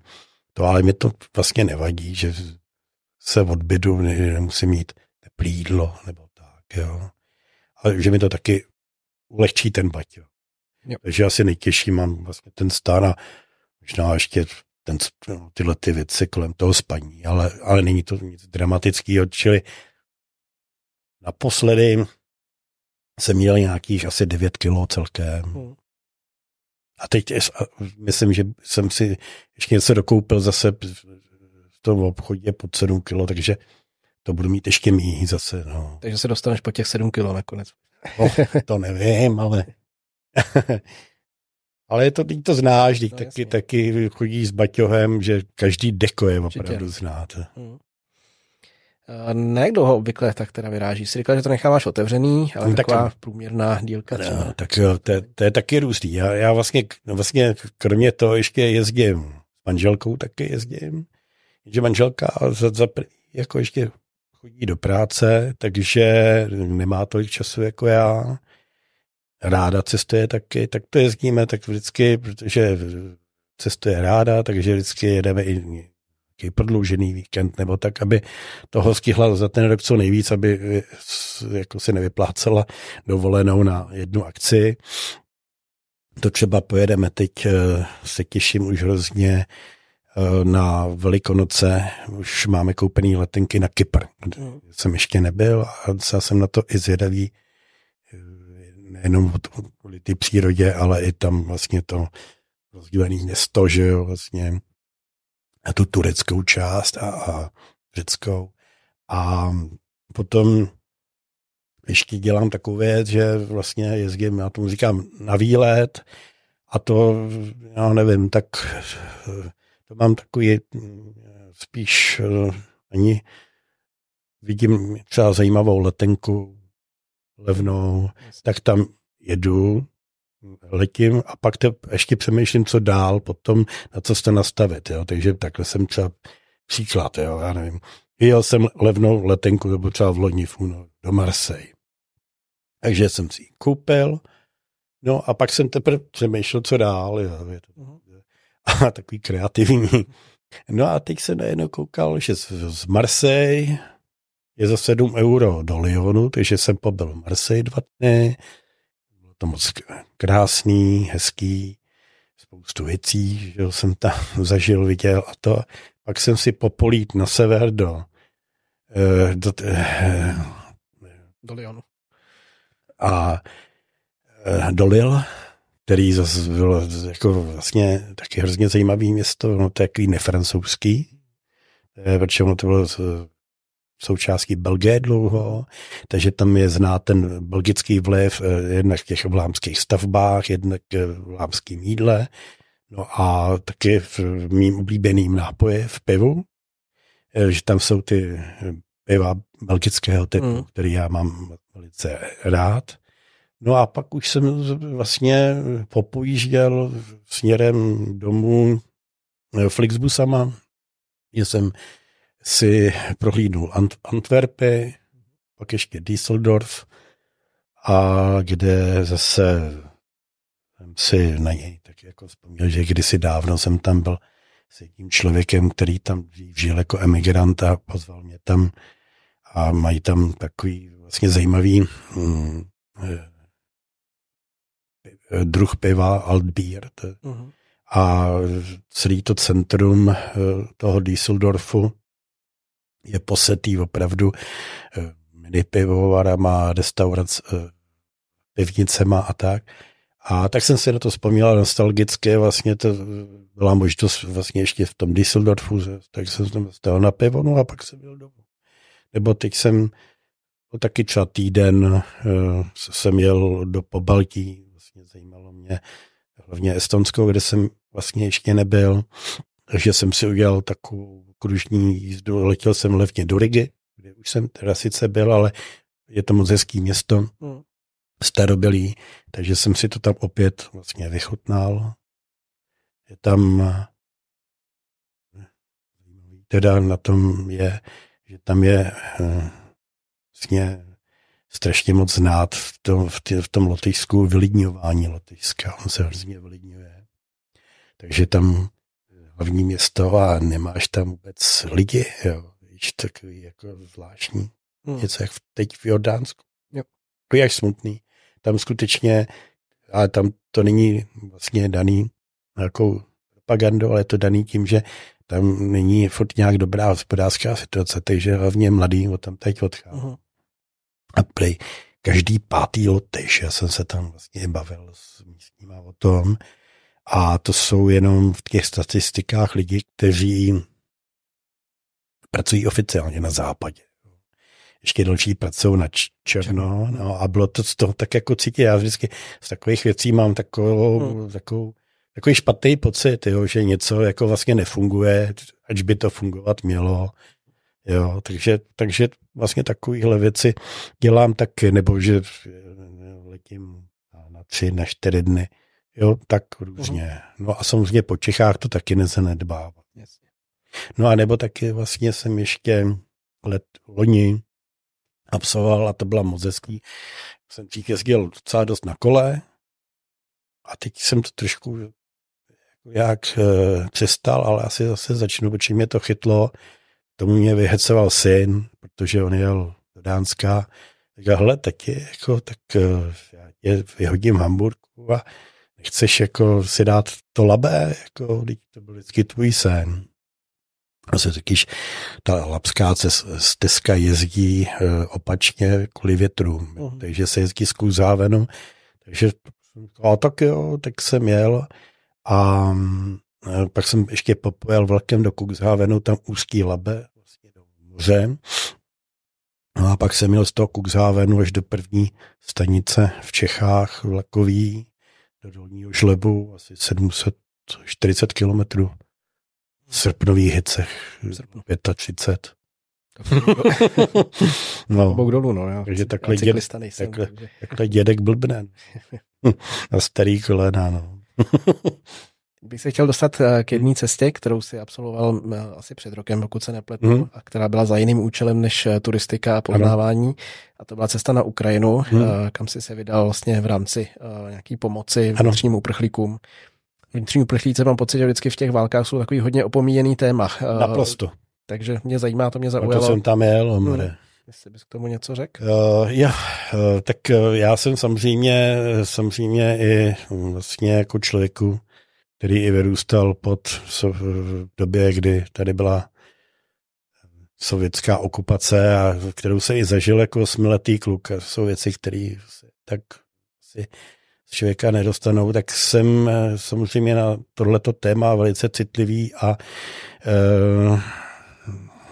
to ale mi to vlastně nevadí, že se odbydu, nemusím mít teplý jídlo nebo tak. Jo. Ale že mi to taky ulehčí ten bať. Jo. Jo. Takže asi nejtěžší mám vlastně ten stan a možná ještě ten, no, tyhle ty věci kolem toho spaní, ale, ale není to nic dramatického, čili naposledy jsem měl nějakých asi 9 kilo celkem. Hmm. A teď myslím, že jsem si ještě něco dokoupil zase v tom obchodě pod 7 kilo, takže to budu mít ještě míň zase. No. Takže se dostaneš po těch 7 kilo nakonec. No, to nevím, ale ale je to, teď to znáš, teď no, taky, taky chodí s baťohem, že každý deko je opravdu Určitě. znáte. Hmm. Jak dlouho obvykle tak teda vyráží? Jsi říkal, že to necháváš otevřený, ale no, taková tak, průměrná dílka třeba. No, tak to, to, je taky různý. Já, já vlastně, no vlastně kromě toho ještě jezdím s manželkou taky jezdím. Že manželka za, za, jako ještě chodí do práce, takže nemá tolik času jako já ráda cestuje taky, tak to jezdíme tak vždycky, protože cestuje ráda, takže vždycky jedeme i nějaký prodloužený víkend, nebo tak, aby toho stihla za ten rok co nejvíc, aby jako si nevyplácela dovolenou na jednu akci. To třeba pojedeme teď, eh, se těším už hrozně eh, na Velikonoce, už máme koupený letenky na Kypr, kde mm. jsem ještě nebyl a já jsem na to i zvědavý, nejenom kvůli té přírodě, ale i tam vlastně to rozdílené město, že jo, vlastně a tu tureckou část a, a řeckou. A potom ještě dělám takovou věc, že vlastně jezdím, já tomu říkám, na výlet. A to, já nevím, tak to mám takový spíš ani vidím třeba zajímavou letenku levnou, tak tam jedu, letím a pak te, ještě přemýšlím, co dál potom, na co jste nastavit. Jo? Takže takhle jsem třeba příklad, jo? já nevím. Jel jsem levnou letenku, nebo třeba v loni v únoru, do Marseille. Takže jsem si ji koupil, no a pak jsem teprve přemýšlel, co dál. Jo? Mhm. A takový kreativní. No a teď jsem najednou koukal, že z, z Marseille je za 7 euro do Lyonu, takže jsem pobyl v Marseille dva dny. To moc krásný, hezký, spoustu věcí, že jsem tam zažil, viděl a to. Pak jsem si popolít na sever do, eh, do, eh, do Lyonu. A eh, do Lille, který zase bylo jako vlastně taky hrozně zajímavý město, no to je takový nefrancouzský, protože ono to bylo součástí Belgie dlouho, takže tam je znát ten belgický vliv eh, jednak v těch vlámských stavbách, jednak v vlámském jídle, no a taky v mým oblíbeným nápoji v pivu, eh, že tam jsou ty eh, piva belgického typu, mm. který já mám velice rád. No a pak už jsem vlastně popojížděl směrem domů Flixbusama, že jsem si prohlídnul Ant- Antwerpy, pak ještě Düsseldorf, a kde zase jsem si na něj tak jako vzpomněl, že kdysi dávno jsem tam byl s jedním člověkem, který tam žil jako emigrant a pozval mě tam a mají tam takový vlastně zajímavý hm, druh piva Altbier. Uh-huh. A celý to centrum eh, toho Düsseldorfu je posetý opravdu eh, mini pivovarama, restaurac, eh, pivnicema a tak. A tak jsem si na to vzpomněl nostalgicky, vlastně to byla možnost vlastně ještě v tom Düsseldorfu, tak jsem tam stal na pivo, no a pak jsem byl domů. Nebo teď jsem No, taky třeba týden jsem jel do Pobaltí, vlastně zajímalo mě hlavně Estonsko, kde jsem vlastně ještě nebyl, takže jsem si udělal takovou kružní jízdu, letěl jsem levně do Rigi, kde už jsem teda sice byl, ale je to moc hezký město, hmm. starobylý, takže jsem si to tam opět vlastně vychutnal. Je tam teda na tom je, že tam je eh, vlastně strašně moc znát v tom, v, tě, v tom lotyšsku vylidňování Lotyšska. On se hrozně vylidňuje. Takže tam hlavní město a nemáš tam vůbec lidi, jo. Víš, takový jako zvláštní. Hmm. Něco jak teď v Jordánsku. Jo. Takový až smutný. Tam skutečně, ale tam to není vlastně daný nějakou propagandou, ale je to daný tím, že tam není furt nějak dobrá hospodářská situace, takže hlavně mladý o tam teď odchází. Uh-huh. A prej, každý pátý lotyš, já jsem se tam vlastně bavil s místníma o tom, a to jsou jenom v těch statistikách lidi, kteří pracují oficiálně na západě. Ještě další pracují na černo, no a bylo to z toho tak jako cítit. Já vždycky z takových věcí mám takovou, hmm. takovou takový špatný pocit, jo, že něco jako vlastně nefunguje, ať by to fungovat mělo. Jo, takže, takže vlastně takovéhle věci dělám taky, nebo že letím na tři, na čtyři dny. Jo, tak různě. Mhm. No a samozřejmě po Čechách to taky nezanedbává. No a nebo taky vlastně jsem ještě let loni absolvoval a to byla moc hezký. Jsem těch jezdil docela dost na kole a teď jsem to trošku jak e, přestal, ale asi zase začnu, protože mě to chytlo. Tomu mě vyheceval syn, protože on jel do Dánska. Říkal, hele, tak je, jako, tak e, já je vyhodím v Hamburgu a nechceš jako si dát to labé, jako, to byl vždycky tvůj sen. A se takyž ta lapská stezka jezdí e, opačně kvůli větru, uh-huh. takže se jezdí s kůzávenou. Takže a tak jo, tak jsem jel a e, pak jsem ještě popojel vlakem do Cuxhavenu, tam úzký labe, vlastně do moře. No a pak jsem měl z toho Cuxhavenu až do první stanice v Čechách, vlakový, do Dolního žlebu, asi 740 kilometrů. V srpnových hicech, 35. no. Bouk dolů, no. Já, takže takhle, děd, nejsem, takhle, takže... takhle dědek blbnen. A starý kolena, no. Bych se chtěl dostat eh, k jedné cestě, kterou si absolvoval eh, asi před rokem, pokud se nepletu, hmm. a která byla za jiným účelem než eh, turistika a poznávání. Ano. A to byla cesta na Ukrajinu, hmm. kam si se vydal vlastně v rámci nějaký pomoci vnitřním uprchlíkům. Vnitřní uprchlíci mám pocit, že vždycky v těch válkách jsou takový hodně opomíjený téma. Naprosto. Takže mě zajímá, to mě zaujalo. A to jsem tam jel, omre. Hmm. Jestli bys k tomu něco řekl? Uh, já, uh, tak uh, já jsem samozřejmě, samozřejmě i vlastně jako člověku, který i vyrůstal pod v době, kdy tady byla sovětská okupace a kterou se i zažil jako osmiletý kluk. A jsou věci, které tak si z člověka nedostanou, tak jsem samozřejmě na tohleto téma velice citlivý a uh,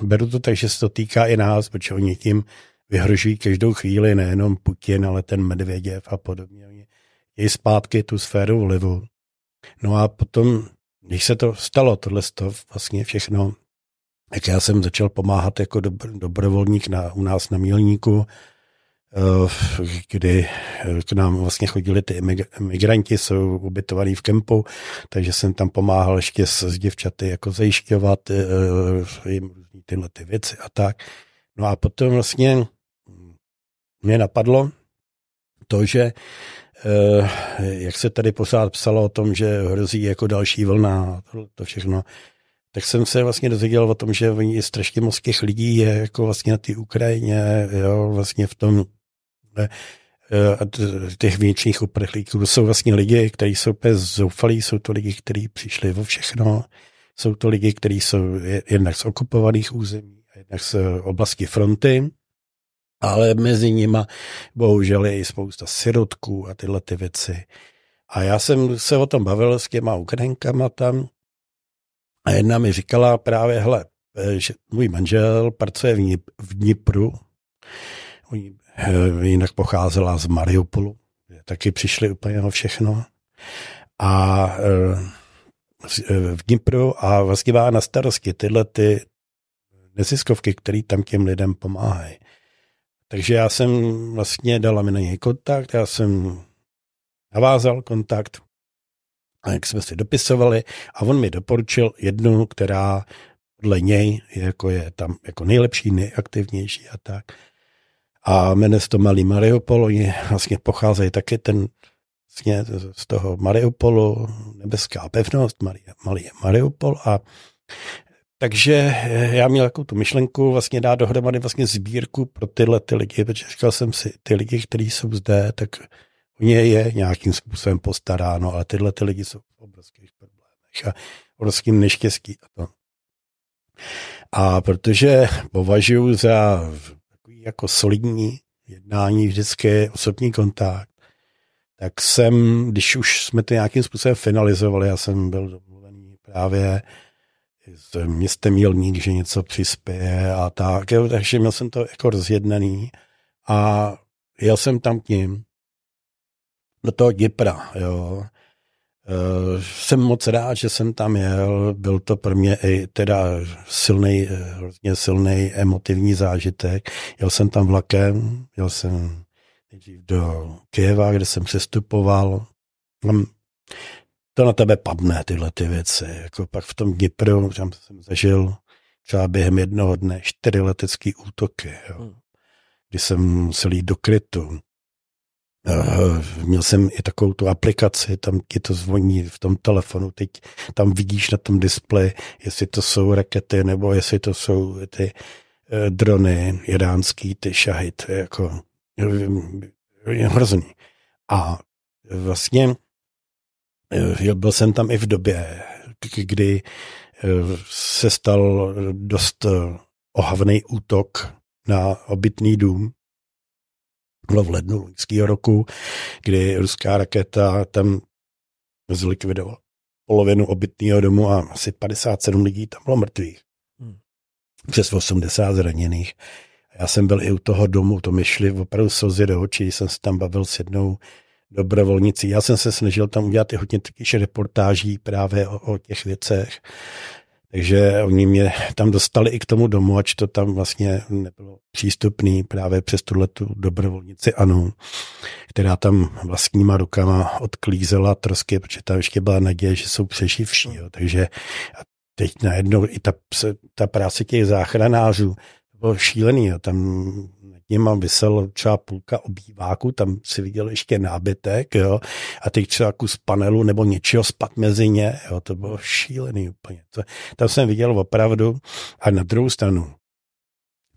beru to tak, že se to týká i nás, protože oni tím vyhrožují každou chvíli nejenom Putin, ale ten Medvěděv a podobně. Oni její zpátky tu sféru vlivu. No a potom, když se to stalo, tohle to vlastně všechno, tak já jsem začal pomáhat jako dobr, dobrovolník na, u nás na Mílníku, eh, kdy k nám vlastně chodili ty migranti, jsou ubytovaní v kempu, takže jsem tam pomáhal ještě s, s děvčaty jako zajišťovat eh, jim tyhle ty věci a tak. No a potom vlastně mě napadlo to, že eh, jak se tady pořád psalo o tom, že hrozí jako další vlna a to, to všechno, tak jsem se vlastně dozvěděl o tom, že je strašně moc těch lidí je jako vlastně na té Ukrajině, jo, vlastně v tom eh, těch vnitřních uprchlíků. To jsou vlastně lidi, kteří jsou bez zoufalí, jsou to lidi, kteří přišli o všechno, jsou to lidi, kteří jsou jednak z okupovaných území, jednak z oblasti fronty, ale mezi nimi bohužel je i spousta sirotků a tyhle ty věci. A já jsem se o tom bavil s těma Ukrajinkama tam a jedna mi říkala právě, hele, že můj manžel pracuje v, Dnipru, Oni jinak pocházela z Mariupolu, taky přišli úplně o všechno. A v Dnipru a vlastně má na starosti tyhle ty neziskovky, které tam těm lidem pomáhají. Takže já jsem vlastně dala mi na něj kontakt, já jsem navázal kontakt, a jak jsme si dopisovali a on mi doporučil jednu, která podle něj je, jako je tam jako nejlepší, nejaktivnější a tak. A jmenuje se to Malý Mariupol, oni vlastně pocházejí taky ten vlastně z toho Mariupolu, nebeská pevnost, Malý, Malý Mariupol a takže já měl takovou tu myšlenku vlastně dát dohromady vlastně sbírku pro tyhle ty lidi, protože říkal jsem si, ty lidi, kteří jsou zde, tak u ně je nějakým způsobem postaráno, ale tyhle ty lidi jsou v obrovských problémech a obrovským neštěstí. A, to. a protože považuji za takový jako solidní jednání vždycky osobní kontakt, tak jsem, když už jsme to nějakým způsobem finalizovali, já jsem byl domluvený právě s městem Jelník, že něco přispěje a tak, takže měl jsem to jako rozjednaný a jel jsem tam k ním do toho Dnipra, jo. Uh, jsem moc rád, že jsem tam jel, byl to pro mě i teda silný, hrozně silný emotivní zážitek. Jel jsem tam vlakem, jel jsem do Kyjeva, kde jsem přestupoval. Tam to na tebe padne, tyhle ty věci. Jako pak v tom Dnipru, tam jsem zažil třeba během jednoho dne čtyři letecké útoky, jo. Hmm. kdy jsem musel jít do krytu. Uh, měl jsem i takovou tu aplikaci, tam ti to zvoní v tom telefonu, teď tam vidíš na tom displeji, jestli to jsou rakety, nebo jestli to jsou ty uh, drony iránský, ty šahid, jako je hrozný. A vlastně byl jsem tam i v době, kdy se stal dost ohavný útok na obytný dům bylo v lednu loňského roku, kdy ruská raketa tam zlikvidovala polovinu obytného domu a asi 57 lidí tam bylo mrtvých. Hmm. Přes 80 zraněných. Já jsem byl i u toho domu, to mi šli opravdu slzy do očí, jsem se tam bavil s jednou dobrovolnicí. Já jsem se snažil tam udělat i hodně takových reportáží právě o, o těch věcech. Takže oni mě tam dostali i k tomu domu, ač to tam vlastně nebylo přístupný právě přes tuhle tu dobrovolnici Anu, která tam vlastníma rukama odklízela trosky, protože tam ještě byla naděje, že jsou přeživší. Jo. Takže a teď najednou i ta, ta práce těch záchranářů, bylo šílený. Jo. Tam něma vysel třeba půlka obýváku, tam si viděl ještě nábytek, jo, a teď třeba kus panelu nebo něčeho spad mezi ně, jo, to bylo šílený úplně. To, tam jsem viděl opravdu a na druhou stranu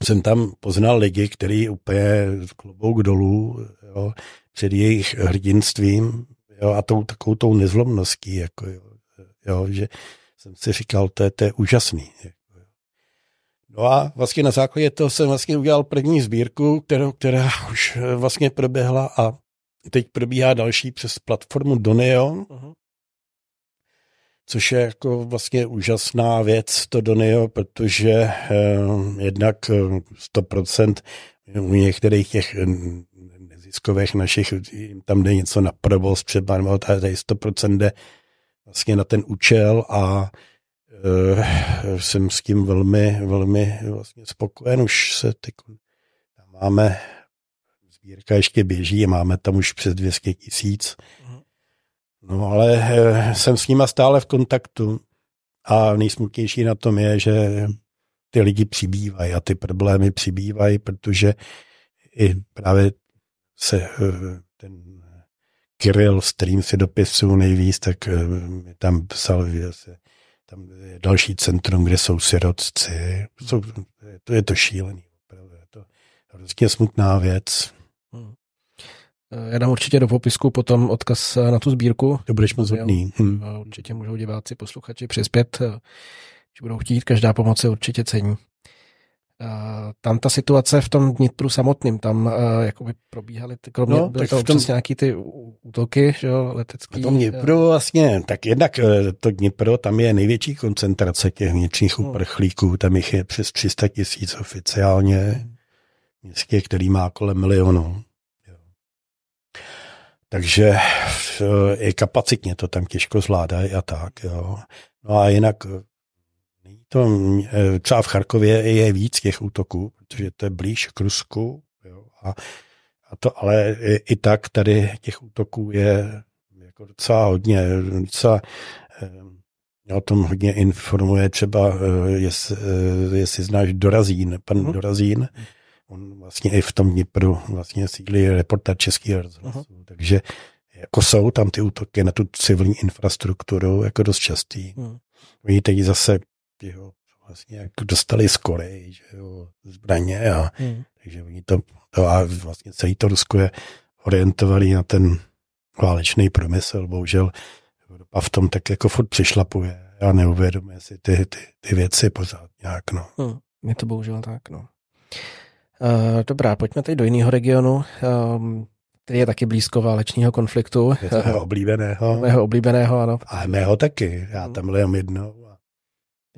jsem tam poznal lidi, kteří úplně klobouk dolů, jo, před jejich hrdinstvím, jo, a tou takovou tou nezlomností, jako, jo, jo, že jsem si říkal, to je, to je úžasný. No a vlastně na základě toho jsem vlastně udělal první sbírku, kterou, která už eh, vlastně proběhla a teď probíhá další přes platformu Doneo, uh-huh. což je jako vlastně úžasná věc to Doneo, protože eh, jednak 100% eh, u některých těch eh, neziskových našich, tam jde něco na provoz třeba, nebo tady 100% jde vlastně na ten účel a jsem s tím velmi, velmi vlastně spokojen. Už se tam máme, sbírka ještě běží, máme tam už přes 200 tisíc. No ale uh, jsem s nima stále v kontaktu a nejsmutnější na tom je, že ty lidi přibývají a ty problémy přibývají, protože i právě se uh, ten Kirill, s kterým si dopisuju nejvíc, tak mi tam psal, že se tam je další centrum, kde jsou sirotci. Jsou, to je to šílený. Je to hrozně smutná věc. Hmm. Já dám určitě do popisku potom odkaz na tu sbírku. To budeš moc hodný. Hmm. Určitě můžou diváci, posluchači přispět, když budou chtít. Každá pomoc je určitě cení. Uh, tam ta situace v tom Dnitru samotným, tam uh, jakoby probíhaly, ty, kromě no, byly to tom, nějaký ty útoky, že jo, letecký. V tom Dnipru vlastně, tak jednak eh, to Dnipro, tam je největší koncentrace těch vnitřních no. uprchlíků, tam jich je přes 300 tisíc oficiálně. městě, který má kolem milionu. Takže eh, i kapacitně to tam těžko zvládají a tak. Jo. No a jinak eh, to, eh, třeba v Charkově je víc těch útoků, protože to je blíž k Rusku. Jo. A, a to, ale i, i tak tady těch útoků je jako docela hodně. Docela, o tom hodně informuje třeba, jestli, jestli znáš Dorazín, pan uh-huh. Dorazín, On vlastně i v tom Dnipru vlastně sídlí reportér Český rozhlasu. Uh-huh. Takže jako jsou tam ty útoky na tu civilní infrastrukturu jako dost častý. Uh-huh. Oni teď zase jeho, vlastně jako dostali z Koreji, že jo, zbraně a uh-huh. takže oni to, to a vlastně celý to Rusko je orientovaný na ten válečný promysl. Bohužel Evropa v tom tak jako furt přišlapuje a neuvědomuje si ty, ty, ty věci pořád nějak. No. Hmm, je to bohužel tak, no. Uh, dobrá, pojďme teď do jiného regionu, um, který je taky blízko válečního konfliktu. Je mého oblíbeného. Mého oblíbeného, ano. A mého taky. Já tam byl jenom jednou.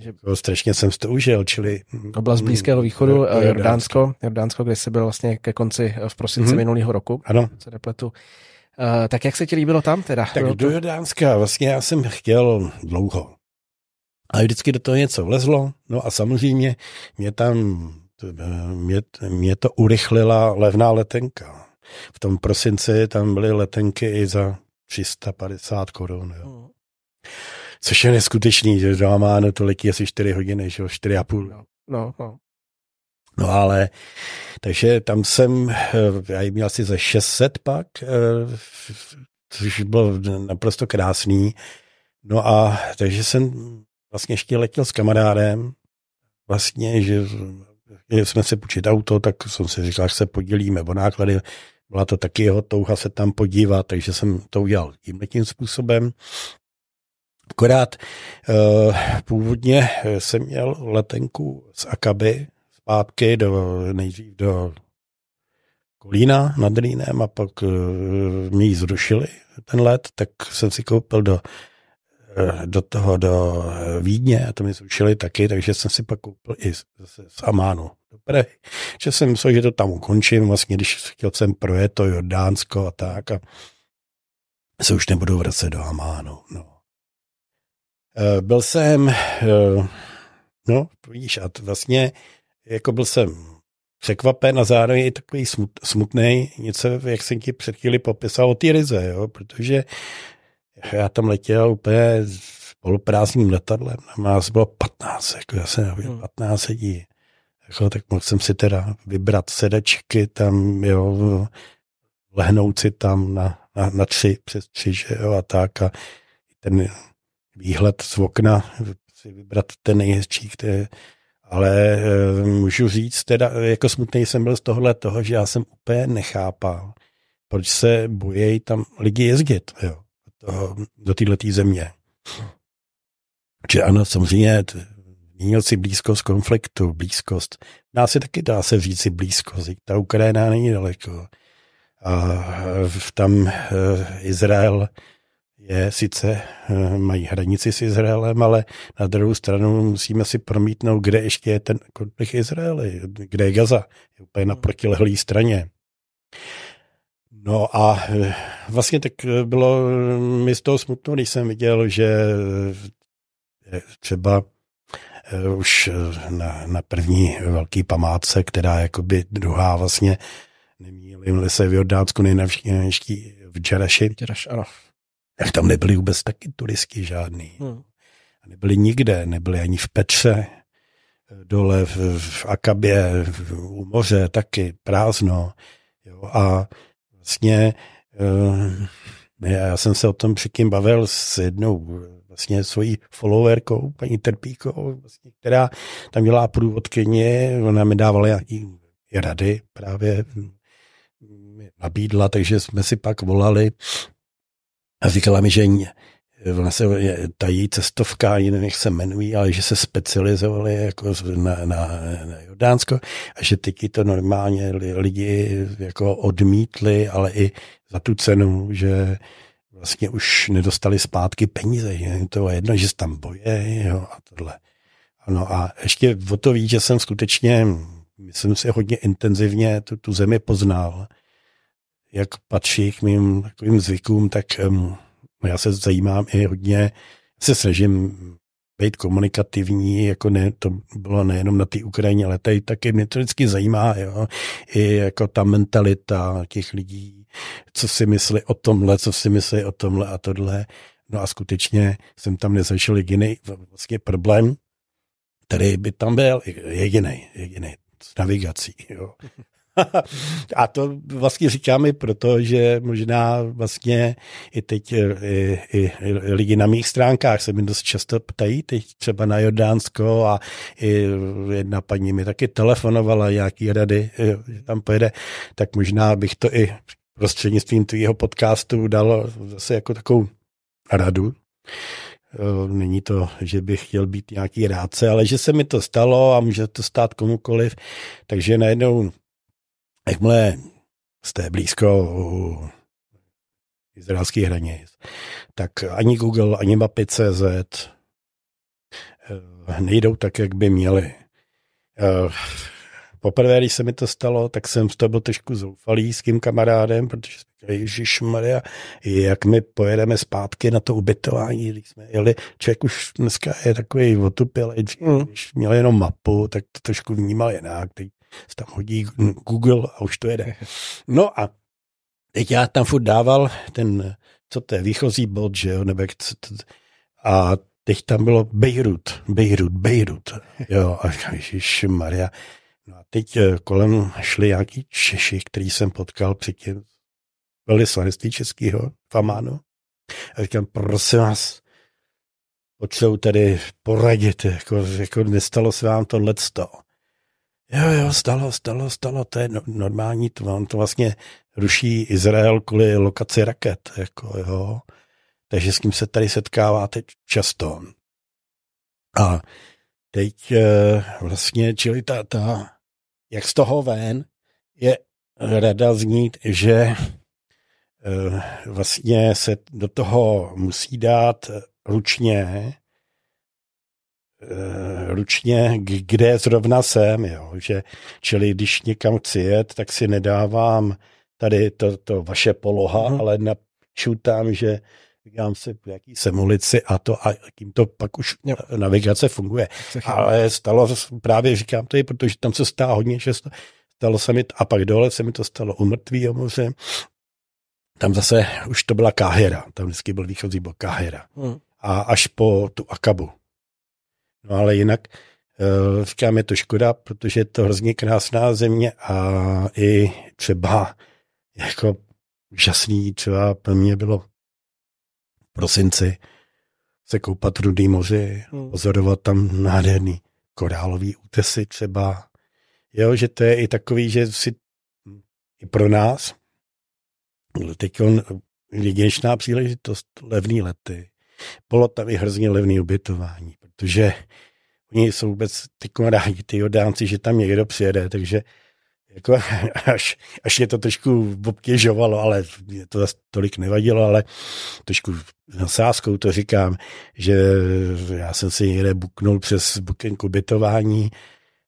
Že... strašně jsem to užil, čili... Oblast Blízkého východu, Jordánsko, Jordánsko, Jordánsko, kde jsi byl vlastně ke konci v prosinci mm-hmm. minulého roku. Ano. Se nepletu. Uh, tak jak se ti líbilo tam teda? Tak do to... Jordánska vlastně já jsem chtěl dlouho. A vždycky do toho něco vlezlo. No a samozřejmě mě tam mě, mě to urychlila levná letenka. V tom prosinci tam byly letenky i za 350 korun. Jo. Hmm. Což je neskutečný, že do Amánu to letí asi 4 hodiny, že jo, 4,5. No, no, no. No ale, takže tam jsem, eh, já měl asi za 600 pak, eh, což bylo naprosto krásný. No a takže jsem vlastně ještě letěl s kamarádem, vlastně, že jsme si počít auto, tak jsem si říkal, že se podělíme o náklady. Byla to taky jeho touha se tam podívat, takže jsem to udělal tím způsobem. Akorát uh, původně jsem měl letenku z Akaby zpátky do, nejdřív do Kolína nad Rýnem a pak uh, mi ji zrušili ten let, tak jsem si koupil do Eh, do toho, do Vídně a to mi zrušili taky, takže jsem si pak koupil i z, z Amánu do Prahy. Že jsem myslel, že to tam ukončím, vlastně když chtěl jsem projet to Jordánsko a tak a se už nebudu vracet do Amánu. No. Eh, byl jsem, no, vidíš, a vlastně jako byl jsem překvapen a zároveň i takový smut, smutný, něco, jak jsem ti před chvíli popisal o té ryze, jo, protože já tam letěl úplně s poloprázdným letadlem. Nás bylo 15, jako já jsem nevěděl, 15 lidí. Jako, tak mohl jsem si teda vybrat sedačky tam, jo, lehnout si tam na, na, na tři, přes tři, že jo, a tak. A ten výhled z okna si vybrat ten nejhezčí, který, ale e, můžu říct, teda jako smutný jsem byl z tohohle toho, že já jsem úplně nechápal, proč se bojejí tam lidi jezdit, jo toho, do této země. Že ano, samozřejmě měl si blízkost konfliktu, blízkost. Dá se taky dá se říct si blízkost. Ta Ukrajina není daleko. A tam eh, Izrael je sice, eh, mají hranici s Izraelem, ale na druhou stranu musíme si promítnout, kde ještě je ten konflikt Izraeli, kde je Gaza. Je úplně na protilehlé straně. No a eh, vlastně tak eh, bylo mi z toho smutno, když jsem viděl, že třeba už na, na první velký památce, která jakoby druhá vlastně nemýlím se v Jordánsku nejnavštěvnější v. Džeraš, ano. Tak tam nebyli vůbec taky turistky žádný. Hmm. A nebyli nikde, nebyli ani v Petře, dole v, v Akabě, v, u moře taky prázdno. Jo, a vlastně uh, já jsem se o tom předtím bavil s jednou vlastně svojí followerkou, paní Trpíkou, vlastně, která tam dělá průvodkyně, ona mi dávala nějaký rady právě nabídla, takže jsme si pak volali a říkala mi, že se, ta její cestovka, jiný jak se jmenují, ale že se specializovali jako na, na, na Jordánsko a že teď to normálně lidi jako odmítli, ale i za tu cenu, že vlastně už nedostali zpátky peníze, je to jedno, že tam boje jo, a tohle. Ano a ještě o to víc, že jsem skutečně myslím si, hodně intenzivně tu, tu zemi poznal, jak patří k mým takovým zvykům, tak um, já se zajímám i hodně, se snažím být komunikativní, jako ne, to bylo nejenom na té Ukrajině, ale tady taky mě to vždycky zajímá, jo, i jako ta mentalita těch lidí, co si myslí o tomhle, co si myslí o tomhle a tohle. No a skutečně jsem tam nezašel jediný vlastně problém, který by tam byl jediný, jediný s navigací. Jo. A to vlastně říkám i proto, že možná vlastně i teď i, i, i lidi na mých stránkách se mi dost často ptají, teď třeba na Jordánsko a i jedna paní mi taky telefonovala nějaký rady, že tam pojede, tak možná bych to i prostřednictvím tvýho podcastu dal zase jako takovou radu. Není to, že bych chtěl být nějaký rádce, ale že se mi to stalo a může to stát komukoliv. Takže najednou jakmile jste blízko u izraelských hranic, tak ani Google, ani mapy.cz eh, nejdou tak, jak by měly. Eh, poprvé, když se mi to stalo, tak jsem z toho byl trošku zoufalý s tím kamarádem, protože jsme Ježíš Maria, jak my pojedeme zpátky na to ubytování, když jsme jeli, člověk už dneska je takový otupil, když měl jenom mapu, tak to trošku vnímal jinak, teď tam hodí Google a už to jede. No a teď já tam furt dával ten, co to je, výchozí bod, že jo, nebo a teď tam bylo Beirut, Beirut, Beirut, jo, a Maria. No a teď eh, kolem šli nějaký Češi, který jsem potkal předtím velvyslanectví českého Famánu. A říkám, prosím vás, potřebuji tady poradit, jako, jako nestalo se vám tohle stalo. Jo, jo, stalo, stalo, stalo, to je no, normální, to, on to vlastně ruší Izrael kvůli lokaci raket, jako jo. Takže s kým se tady setkáváte často. A teď e, vlastně, čili ta, ta, jak z toho ven, je rada znít, že e, vlastně se do toho musí dát ručně Eh, ručně, kde zrovna jsem, jo, že, čili když někam chci jet, tak si nedávám tady to, to vaše poloha, hmm. ale načutám, že říkám si, v jaký jsem ulici a to a tím to pak už jo. navigace funguje. Ale stalo, právě říkám to, protože tam se stá hodně často, stalo se mi, a pak dole se mi to stalo u mrtvý moře, tam zase už to byla Káhera, tam vždycky byl výchozí byl Káhera. Hmm. A až po tu Akabu. No ale jinak říkám, je to škoda, protože je to hrozně krásná země a i třeba jako úžasný, třeba pro mě bylo v prosinci se koupat v Rudý moři, hmm. pozorovat tam nádherný korálový útesy třeba. Jo, že to je i takový, že si i pro nás teď on jedinečná příležitost, levný lety. Bylo tam i hrozně levný ubytování protože oni jsou vůbec teď rádi, ty Jordánci, že tam někdo přijede, takže jako až, až je to trošku obtěžovalo, ale mě to zase tolik nevadilo, ale trošku nasázkou to říkám, že já jsem si někde buknul přes booking ubytování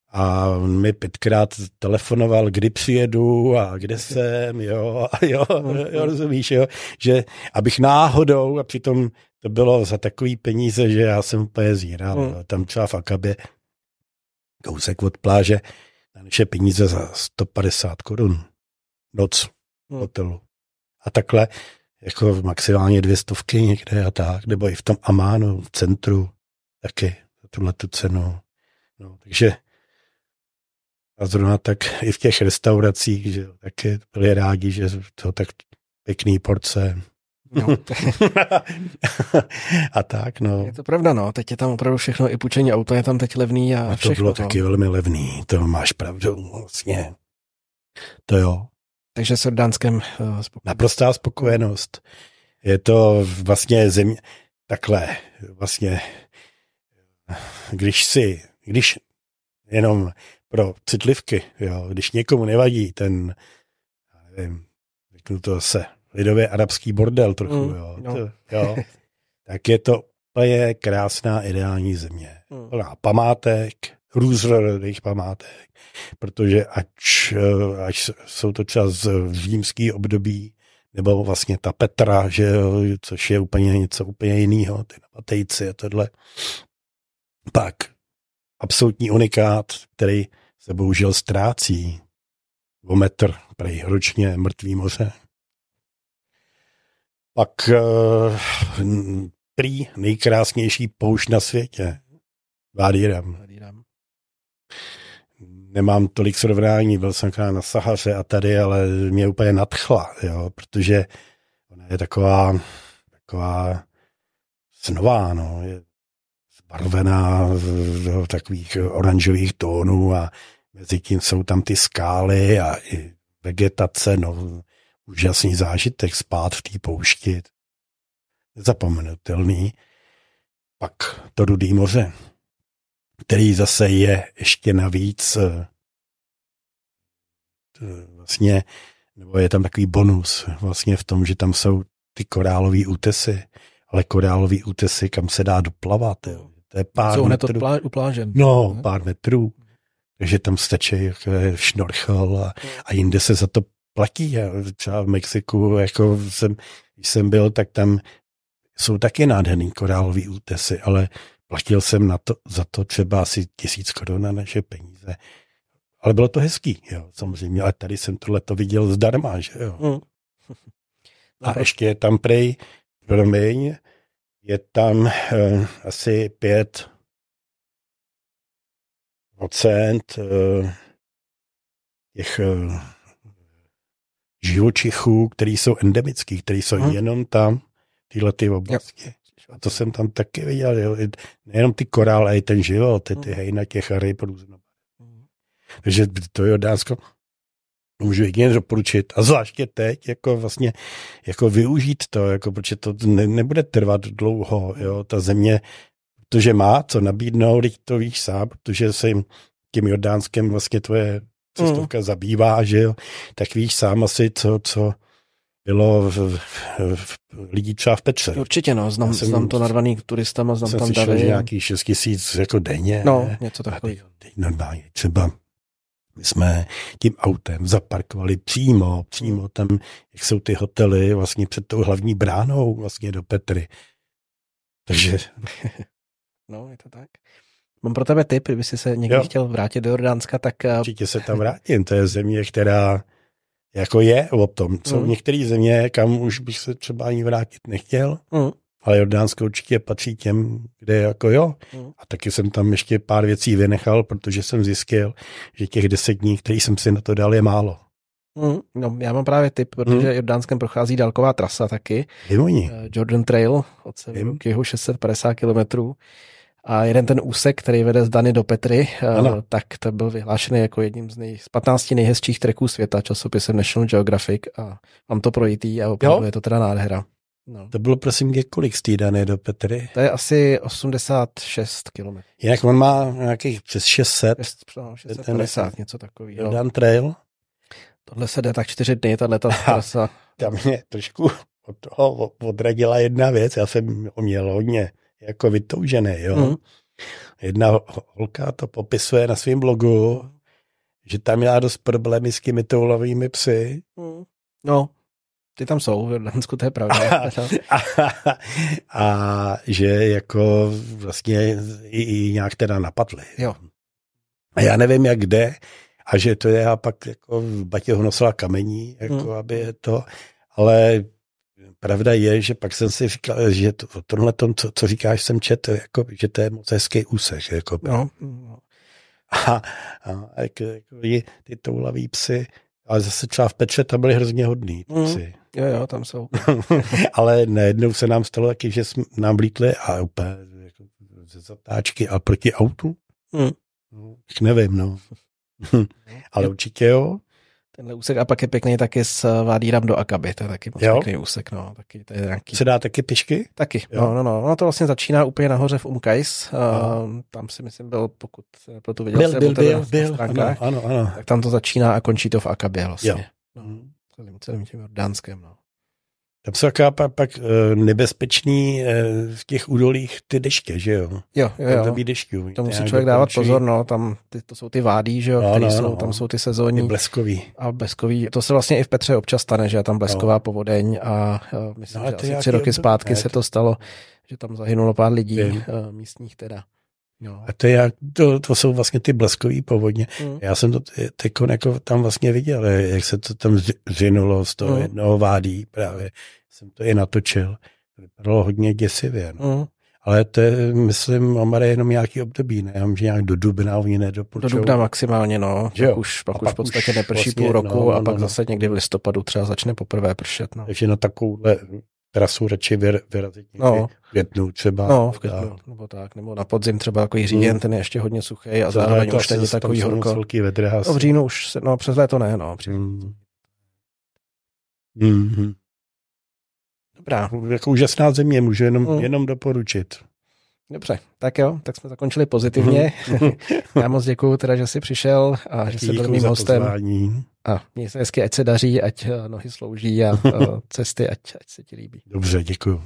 a on mi pětkrát telefonoval, kdy přijedu a kde jsem, jo, a jo, jo rozumíš, jo, že abych náhodou a přitom to bylo za takový peníze, že já jsem úplně zíral. Hmm. Tam třeba v Akabě kousek od pláže na naše peníze za 150 korun noc hmm. hotelu. A takhle jako maximálně dvě stovky někde a tak, nebo i v tom Amánu, v centru, taky za tuhle tu cenu. No, takže a zrovna tak i v těch restauracích, že taky byli rádi, že to tak pěkný porce, No. a tak, no. Je to pravda, no. Teď je tam opravdu všechno, i půjčení auta je tam teď levný a, a to všechno. bylo to. taky velmi levný, to máš pravdu, vlastně. To jo. Takže s Dánskem uh, spokojenost. Naprostá spokojenost. Je to vlastně země, takhle, vlastně, když si, když jenom pro citlivky, jo, když někomu nevadí ten, nevím, řeknu to se, lidově arabský bordel trochu, mm, jo. No. Jo. tak je to úplně krásná ideální země. Mm. Plná památek, různorodých památek, protože ač, ač jsou to třeba z římský období, nebo vlastně ta Petra, že jo, což je úplně něco úplně jiného, ty navatejci a tohle. Pak absolutní unikát, který se bohužel ztrácí o metr prej ročně mrtvý moře. Pak uh, prý nejkrásnější poušť na světě. Vádírem. Nemám tolik srovnání, byl jsem na Sahaře a tady, ale mě úplně nadchla, jo, protože ona je taková, taková snová, no, je zbarvená do takových oranžových tónů a mezi tím jsou tam ty skály a i vegetace, no, úžasný zážitek spát v té poušti. Nezapomenutelný. Pak to Rudý moře, který zase je ještě navíc eh, vlastně, nebo je tam takový bonus vlastně v tom, že tam jsou ty korálové útesy, ale korálové útesy, kam se dá doplavat. Jo. To je pár Jsou metrů. plá, u pláže. No, pár metrů. Takže tam stačí šnorchel a, a jinde se za to platí. Já třeba v Mexiku, jako jsem, když jsem byl, tak tam jsou taky nádherný korálový útesy, ale platil jsem na to, za to třeba asi tisíc korun na naše peníze. Ale bylo to hezký, jo, samozřejmě. Ale tady jsem tohle to viděl zdarma, že jo. Mm. A ještě je tam prej, promiň, je tam eh, asi pět procent eh, těch eh, živočichů, který jsou endemický, který jsou hmm. jenom tam, tyhle ty oblasti. A to jsem tam taky viděl, jo. nejenom ty korály, ale i ten život, ty, ty hejna těch ryb různo. Hmm. Takže to Jordánsko můžu jedině doporučit. A zvláště teď, jako vlastně, jako využít to, jako, protože to ne, nebude trvat dlouho, jo, ta země, protože má co nabídnout, teď to víš sám, protože se jim tím Jordánskem vlastně tvoje cestovka mm. zabývá, že jo, tak víš sám asi, co, co bylo v, v, v, lidí třeba v Petře. Určitě no, znám, jsem, znám to narvaný turistama, znám jsem tam tady. Jsem nějaký 6 tisíc jako denně. No, něco takového. Normálně, třeba my jsme tím autem zaparkovali přímo, přímo tam, jak jsou ty hotely, vlastně před tou hlavní bránou vlastně do Petry. Takže... no, je to tak. Mám pro tebe tip, kdyby jsi se někdy jo. chtěl vrátit do Jordánska, tak... Eh, Určitě se tam vrátím, to je země, která jako je o tom. Jsou mm. některé země, kam už bych se třeba ani vrátit nechtěl, mm. ale Jordánsko určitě patří těm, kde jako jo. Mm. A taky jsem tam ještě pár věcí vynechal, protože jsem zjistil, že těch deset dní, který jsem si na to dal, je málo. Mm, no, já mám právě tip, protože mm. Jordánskem prochází dálková trasa taky. Vymoni. Eh, Jordan Trail od severu k jihu 650 kilometrů. A jeden ten úsek, který vede z Dany do Petry, eh, ano. tak to byl vyhlášený jako jedním z, nej, z 15 nejhezčích treků světa časopisem National Geographic a mám to projítý a opravdu jo? je to teda nádhera. No. To bylo prosím kolik z té Dany do Petry? To je asi 86 km. Jinak on má nějakých přes 600. 650, ten, něco takového. Dan Trail? Tohle se jde tak čtyři dny, tahle ta trasa. Tam mě trošku od toho odradila jedna věc, já jsem měl hodně jako vytoužený, jo. Mm. Jedna holka to popisuje na svém blogu, že tam měla dost problémy s těmi toulovými psy. Mm. No, ty tam jsou, v Jordánsku to je pravda. a, a, že jako vlastně i, i nějak teda napadly. Jo. A já nevím, jak jde, a že to je a pak jako v batě ho nosila kamení, jako mm. aby je to, ale pravda je, že pak jsem si říkal, že to, tohle, to, co, co říkáš, jsem čet, jako, že to je moc hezký úsek. Jako, no. A, a jako, jako, ty toulavý psy, ale zase třeba v Petře tam byli hrozně hodný mm. psy. Jo, jo, tam jsou. ale najednou se nám stalo taky, že jsme nám vlítli a úplně jako, ze zatáčky a proti autu. Mm. No, nevím, no. ale určitě jo. Tenhle úsek a pak je pěkný taky s Vádírem do Akaby, to je taky moc jo? pěkný úsek, no. Taky, to je nějaký... Se dá taky pišky? Taky, jo. no, no, no. Ono to vlastně začíná úplně nahoře v Umkajs, uh, tam si myslím byl, pokud pro tu viděl byl, byl, byl, byl, ano, ano, ano. Tak tam to začíná a končí to v Akabě vlastně. Jo. No, celým, celým tím Jordánskem, no. Tam jsou taková pak, pak eh, nebezpečný eh, v těch údolích ty deště, že jo? Jo, jo, jo. Tam. To musí člověk dávat pozor, no, tam ty, to jsou ty vádí, že jo, no, které no, jsou, no. tam jsou ty sezónní. Ty bleskový. A bleskový, to se vlastně i v Petře občas stane, že je tam blesková no. povodeň a myslím, no, že asi tři roky zpátky ne, se to stalo, že tam zahynulo pár lidí Vím. místních teda. No. A to, je, to, to jsou vlastně ty bleskový povodně. Mm. Já jsem to teď jako tam vlastně viděl, jak se to tam zřinulo z toho mm. jednoho vádí právě. Jsem to i natočil. Vypadalo hodně děsivě. No. Mm. Ale to je, myslím, Omar je jenom nějaký období, ne? Já že nějak do dubna oni nedopočou. Do dubna maximálně, no. Že pak už, pak, pak už v podstatě už neprší vlastně, půl roku no, no, a pak no, no. zase někdy v listopadu třeba začne poprvé pršet. No. Takže na takovouhle trasu radši vyr, vyrazit no. v květnu třeba. No, v květnu, nebo tak, nebo na podzim třeba takový říjen, hmm. ten je ještě hodně suchý a zároveň už není takový horko. No, v říjnu už, se, no přes léto ne, no. Hmm. Hmm. Dobrá. Jako úžasná země, můžu jenom, hmm. jenom doporučit. Dobře, tak jo, tak jsme zakončili pozitivně. Mhm. Já moc děkuju teda, že jsi přišel a že jsi byl mým hostem. Pozvání. A měj se hezky, ať se daří, ať eh, nohy slouží a eh, cesty, ať, ať se ti líbí. Dobře, děkuji.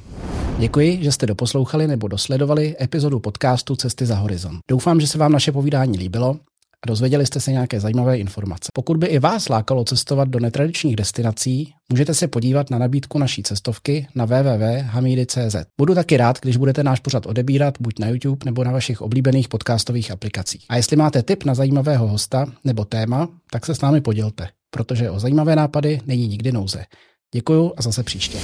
Děkuji, že jste doposlouchali nebo dosledovali epizodu podcastu Cesty za horizont. Doufám, že se vám naše povídání líbilo a dozvěděli jste se nějaké zajímavé informace. Pokud by i vás lákalo cestovat do netradičních destinací, můžete se podívat na nabídku naší cestovky na www.hamidy.cz. Budu taky rád, když budete náš pořad odebírat buď na YouTube nebo na vašich oblíbených podcastových aplikacích. A jestli máte tip na zajímavého hosta nebo téma, tak se s námi podělte, protože o zajímavé nápady není nikdy nouze. Děkuju a zase příště.